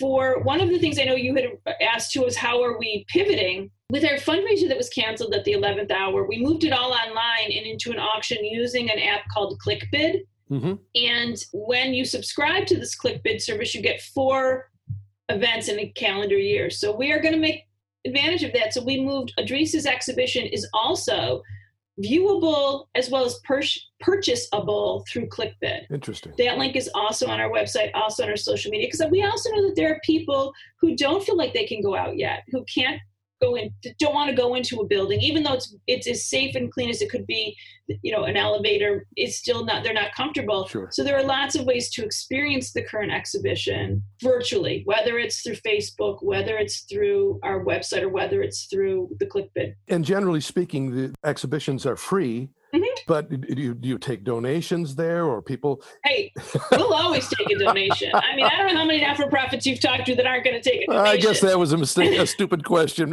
Speaker 4: For one of the things I know you had asked to us, how are we pivoting? With our fundraiser that was canceled at the 11th hour, we moved it all online and into an auction using an app called ClickBid.
Speaker 1: Hmm
Speaker 4: And when you subscribe to this ClickBid service, you get four events in a calendar year. So we are going to make advantage of that. So we moved Edreys's exhibition is also viewable as well as pur- purchasable through ClickBid.
Speaker 1: Interesting.
Speaker 4: That link is also on our website, also on our social media, because we also know that there are people who don't feel like they can go out yet, who can't go in, don't want to go into a building, even though it's it's as safe and clean as it could be. You know, an elevator is still not; they're not comfortable.
Speaker 1: Sure.
Speaker 4: So there are lots of ways to experience the current exhibition virtually, whether it's through Facebook, whether it's through our website, or whether it's through the ClickBid.
Speaker 1: And generally speaking, the exhibitions are free.
Speaker 4: Mhm.
Speaker 1: But do you, do you take donations there or people?
Speaker 4: Hey, we'll always take a donation. I mean, I don't know how many not-for-profits you've talked to that aren't going to take a donation.
Speaker 1: I guess that was a mistake, a <laughs> stupid question.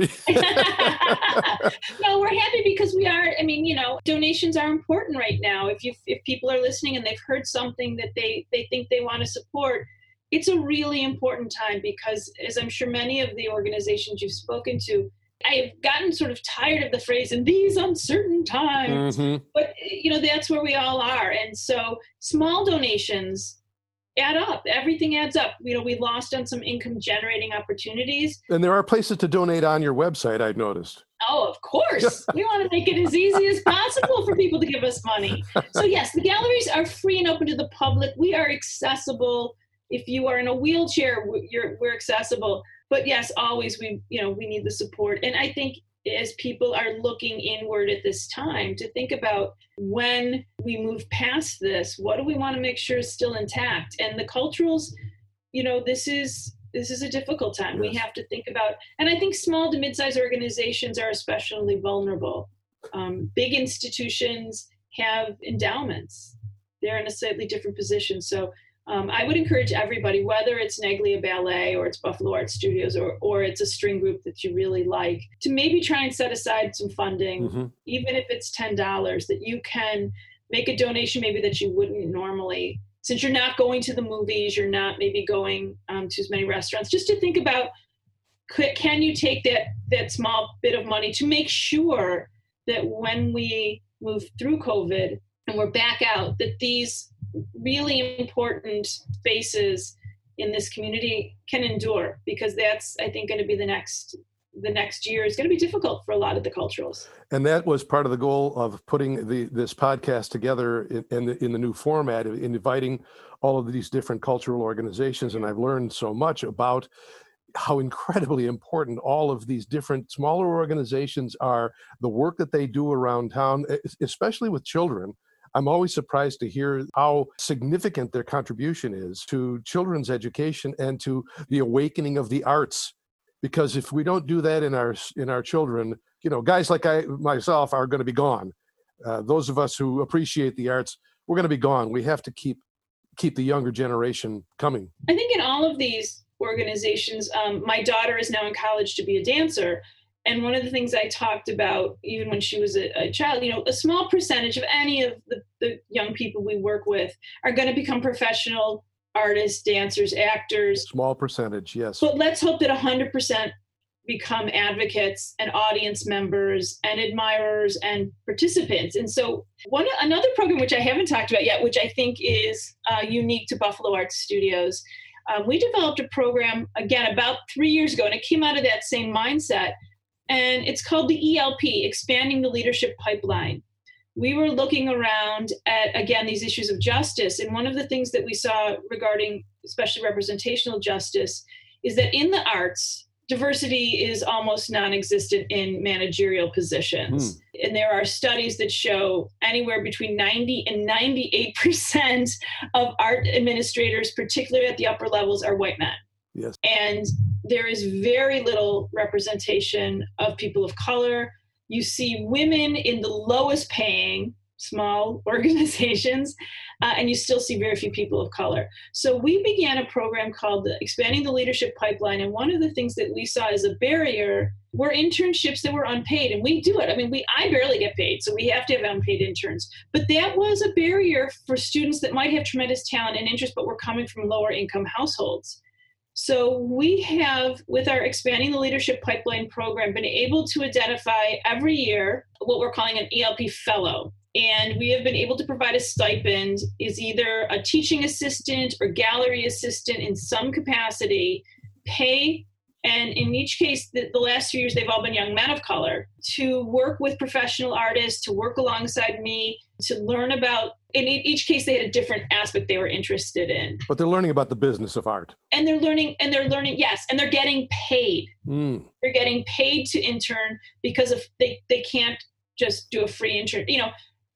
Speaker 4: no, we're happy because we are. I mean, you know, donations are important right now. If you if people are listening and they've heard something that they they think they want to support, it's a really important time because, as I'm sure many of the organizations you've spoken to, I have gotten sort of tired of the phrase "in these uncertain times."
Speaker 1: Mhm.
Speaker 4: But you know, that's where we all are, and so small donations add up. Everything adds up. You know, we lost on some income generating opportunities.
Speaker 1: And there are places to donate on your website, I've noticed.
Speaker 4: Oh, of course. <laughs> we want to make it as easy as possible for people to give us money. So, yes, the galleries are free and open to the public. We are accessible. If you are in a wheelchair, we- you're, we're accessible. But yes, always we, you know, we need the support. And I think as people are looking inward at this time to think about when we move past this, what do we want to make sure is still intact? And the culturals, you know, this is this is a difficult time. We have to think about, and I think small to mid-sized organizations are especially vulnerable. Um, big institutions have endowments; they're in a slightly different position. So um, I would encourage everybody, whether it's Neglia Ballet or it's Buffalo Art Studios or or it's a string group that you really like, to maybe try and set aside some funding,
Speaker 1: Mhm.
Speaker 4: even if it's ten dollars, that you can make a donation maybe that you wouldn't normally since you're not going to the movies, you're not maybe going um, to as many restaurants, just to think about could, can you take that that small bit of money to make sure that when we move through COVID and we're back out, that these really important spaces in this community can endure because that's I think going to be the next the next year is going to be difficult for a lot of the culturals.
Speaker 1: And that was part of the goal of putting the this podcast together in, in the in the new format, in inviting all of these different cultural organizations. And I've learned so much about how incredibly important all of these different smaller organizations are, the work that they do around town, especially with children. I'm always surprised to hear how significant their contribution is to children's education and to the awakening of the arts. Because if we don't do that in our in our children you know guys like i myself are going to be gone. Uh, those of us who appreciate the arts we're going to be gone. We have to keep keep the younger generation coming.
Speaker 4: I think in all of these organizations um, my daughter is now in college to be a dancer and one of the things i talked about even when she was a, a child you know a small percentage of any of the, the young people we work with are going to become professional artists, dancers, actors.
Speaker 1: Small percentage, yes.
Speaker 4: But let's hope that 100% become advocates and audience members and admirers and participants. And so, one another program which I haven't talked about yet, which I think is uh, unique to Buffalo Arts Studios, um, we developed a program again about three years ago, and it came out of that same mindset. And it's called the ELP, Expanding the Leadership Pipeline. We were looking around at again these issues of justice and one of the things that we saw regarding especially representational justice is that in the arts diversity is almost non-existent in managerial positions. Mm. and there are studies that show anywhere between 90 and 98 percent of art administrators particularly at the upper levels are white men.
Speaker 1: Yes.
Speaker 4: And there is very little representation of people of color you see women in the lowest paying small <laughs> organizations, uh, and you still see very few people of color. So we began a program called Expanding the Leadership Pipeline, and one of the things that we saw as a barrier were internships that were unpaid, and we do it. I mean, we I barely get paid, so we have to have unpaid interns. But that was a barrier for students that might have tremendous talent and interest, but were coming from lower income households. So we have, with our expanding the leadership pipeline program, been able to identify every year what we're calling an ELP fellow. And we have been able to provide a stipend is either a teaching assistant or gallery assistant in some capacity, pay and in each case, the, the, last few years, they've all been young men of color to work with professional artists, to work alongside me, to learn about. In each case, they had a different aspect they were interested in.
Speaker 1: But they're learning about the business of art.
Speaker 4: And they're learning, and they're learning, yes, and they're getting paid. Mm. They're getting paid to intern because of they they can't just do a free intern. You know,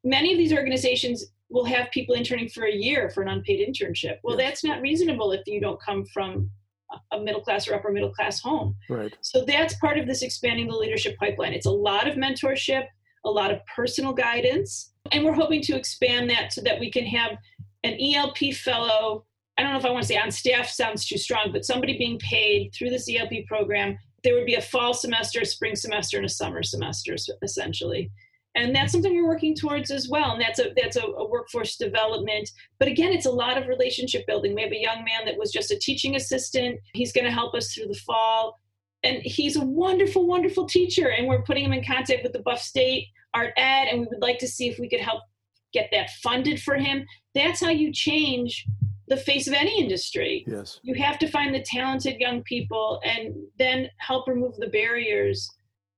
Speaker 4: many of these organizations will have people interning for a year for an unpaid internship. Well, yes. that's not reasonable if you don't come from a middle class or upper middle class home.
Speaker 1: Right.
Speaker 4: So that's part of this expanding the leadership pipeline. It's a lot of mentorship, a lot of personal guidance, and we're hoping to expand that so that we can have an ELP fellow. I don't know if I want to say on staff sounds too strong, but somebody being paid through this ELP program. There would be a fall semester, a spring semester, and a summer semester, essentially and that's something we're working towards as well and that's a that's a, a, workforce development but again it's a lot of relationship building we have a young man that was just a teaching assistant he's going to help us through the fall and he's a wonderful wonderful teacher and we're putting him in contact with the buff state art ed and we would like to see if we could help get that funded for him that's how you change the face of any industry
Speaker 1: yes
Speaker 4: you have to find the talented young people and then help remove the barriers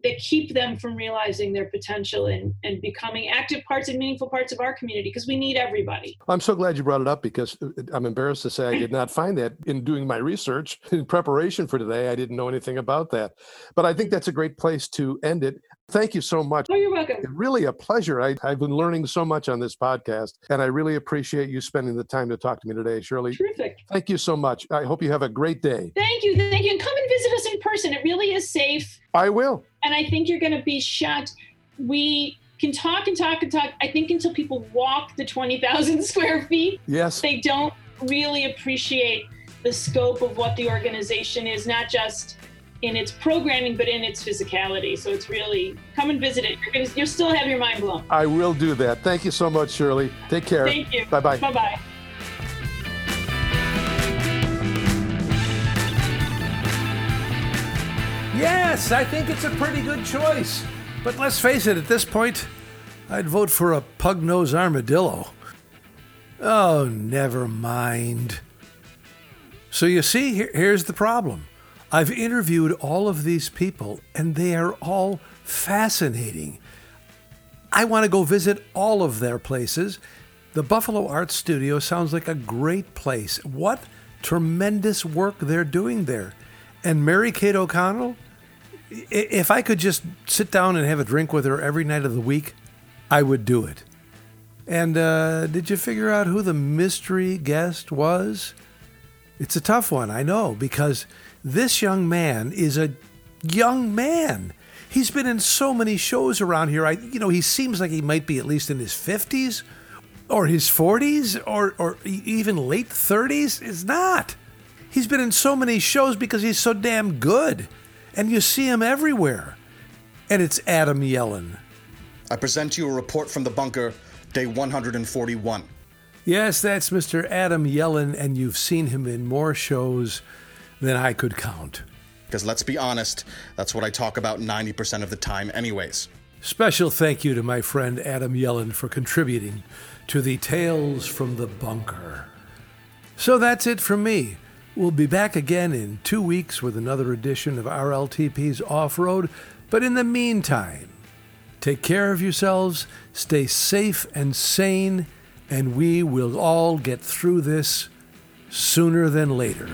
Speaker 4: that keep them from realizing their potential and, and becoming active parts and meaningful parts of our community because we need everybody.
Speaker 1: I'm so glad you brought it up because uh, I'm embarrassed to say I did not find that in doing my research <laughs> in preparation for today. I didn't know anything about that. But I think that's a great place to end it. Thank you so much.
Speaker 4: Oh, you're welcome.
Speaker 1: Really a pleasure. I, have been learning so much on this podcast, and I really appreciate you spending the time to talk to me today, Shirley.
Speaker 4: Terrific.
Speaker 1: Thank you so much. I hope you have a great day.
Speaker 4: Thank you. Thank you. And come and visit us in person. It really is safe.
Speaker 1: I will.
Speaker 4: And I think you're going to be shocked. We can talk and talk and talk. I think until people walk the 20,000 <laughs> square feet,
Speaker 1: yes,
Speaker 4: they don't really appreciate the scope of what the organization is, not just in its programming, but in its physicality. So it's really come and visit it. You're gonna, you'll still have your mind blown.
Speaker 1: I will do that. Thank you so much, Shirley. Take care.
Speaker 4: Thank you.
Speaker 1: Bye bye.
Speaker 4: Bye bye.
Speaker 1: Yes, I think it's a pretty good choice. But let's face it, at this point, I'd vote for a pug nosed armadillo. Oh, never mind. So you see, here, here's the problem. I've interviewed all of these people, and they are all fascinating. I want to go visit all of their places. The Buffalo Art Studio sounds like a great place. What tremendous work they're doing there. And Mary Kate O'Connell, if I could just sit down and have a drink with her every night of the week, I would do it. And uh, did you figure out who the mystery guest was? It's a tough one, I know, because this young man is a young man. He's been in so many shows around here. I, you know, he seems like he might be at least in his 50s or his 40s or, or even late 30s. It's not. He's been in so many shows because he's so damn good. And you see him everywhere. And it's Adam Yellen.
Speaker 3: I present you a report from the bunker, day 141.
Speaker 1: Yes, that's Mr. Adam Yellen, and you've seen him in more shows than I could count.
Speaker 3: Because let's be honest, that's what I talk about 90% of the time, anyways.
Speaker 1: Special thank you to my friend Adam Yellen for contributing to the Tales from the Bunker. So that's it from me. We'll be back again in two weeks with another edition of RLTP's Off Road, but in the meantime, take care of yourselves, stay safe and sane and we will all get through this sooner than later.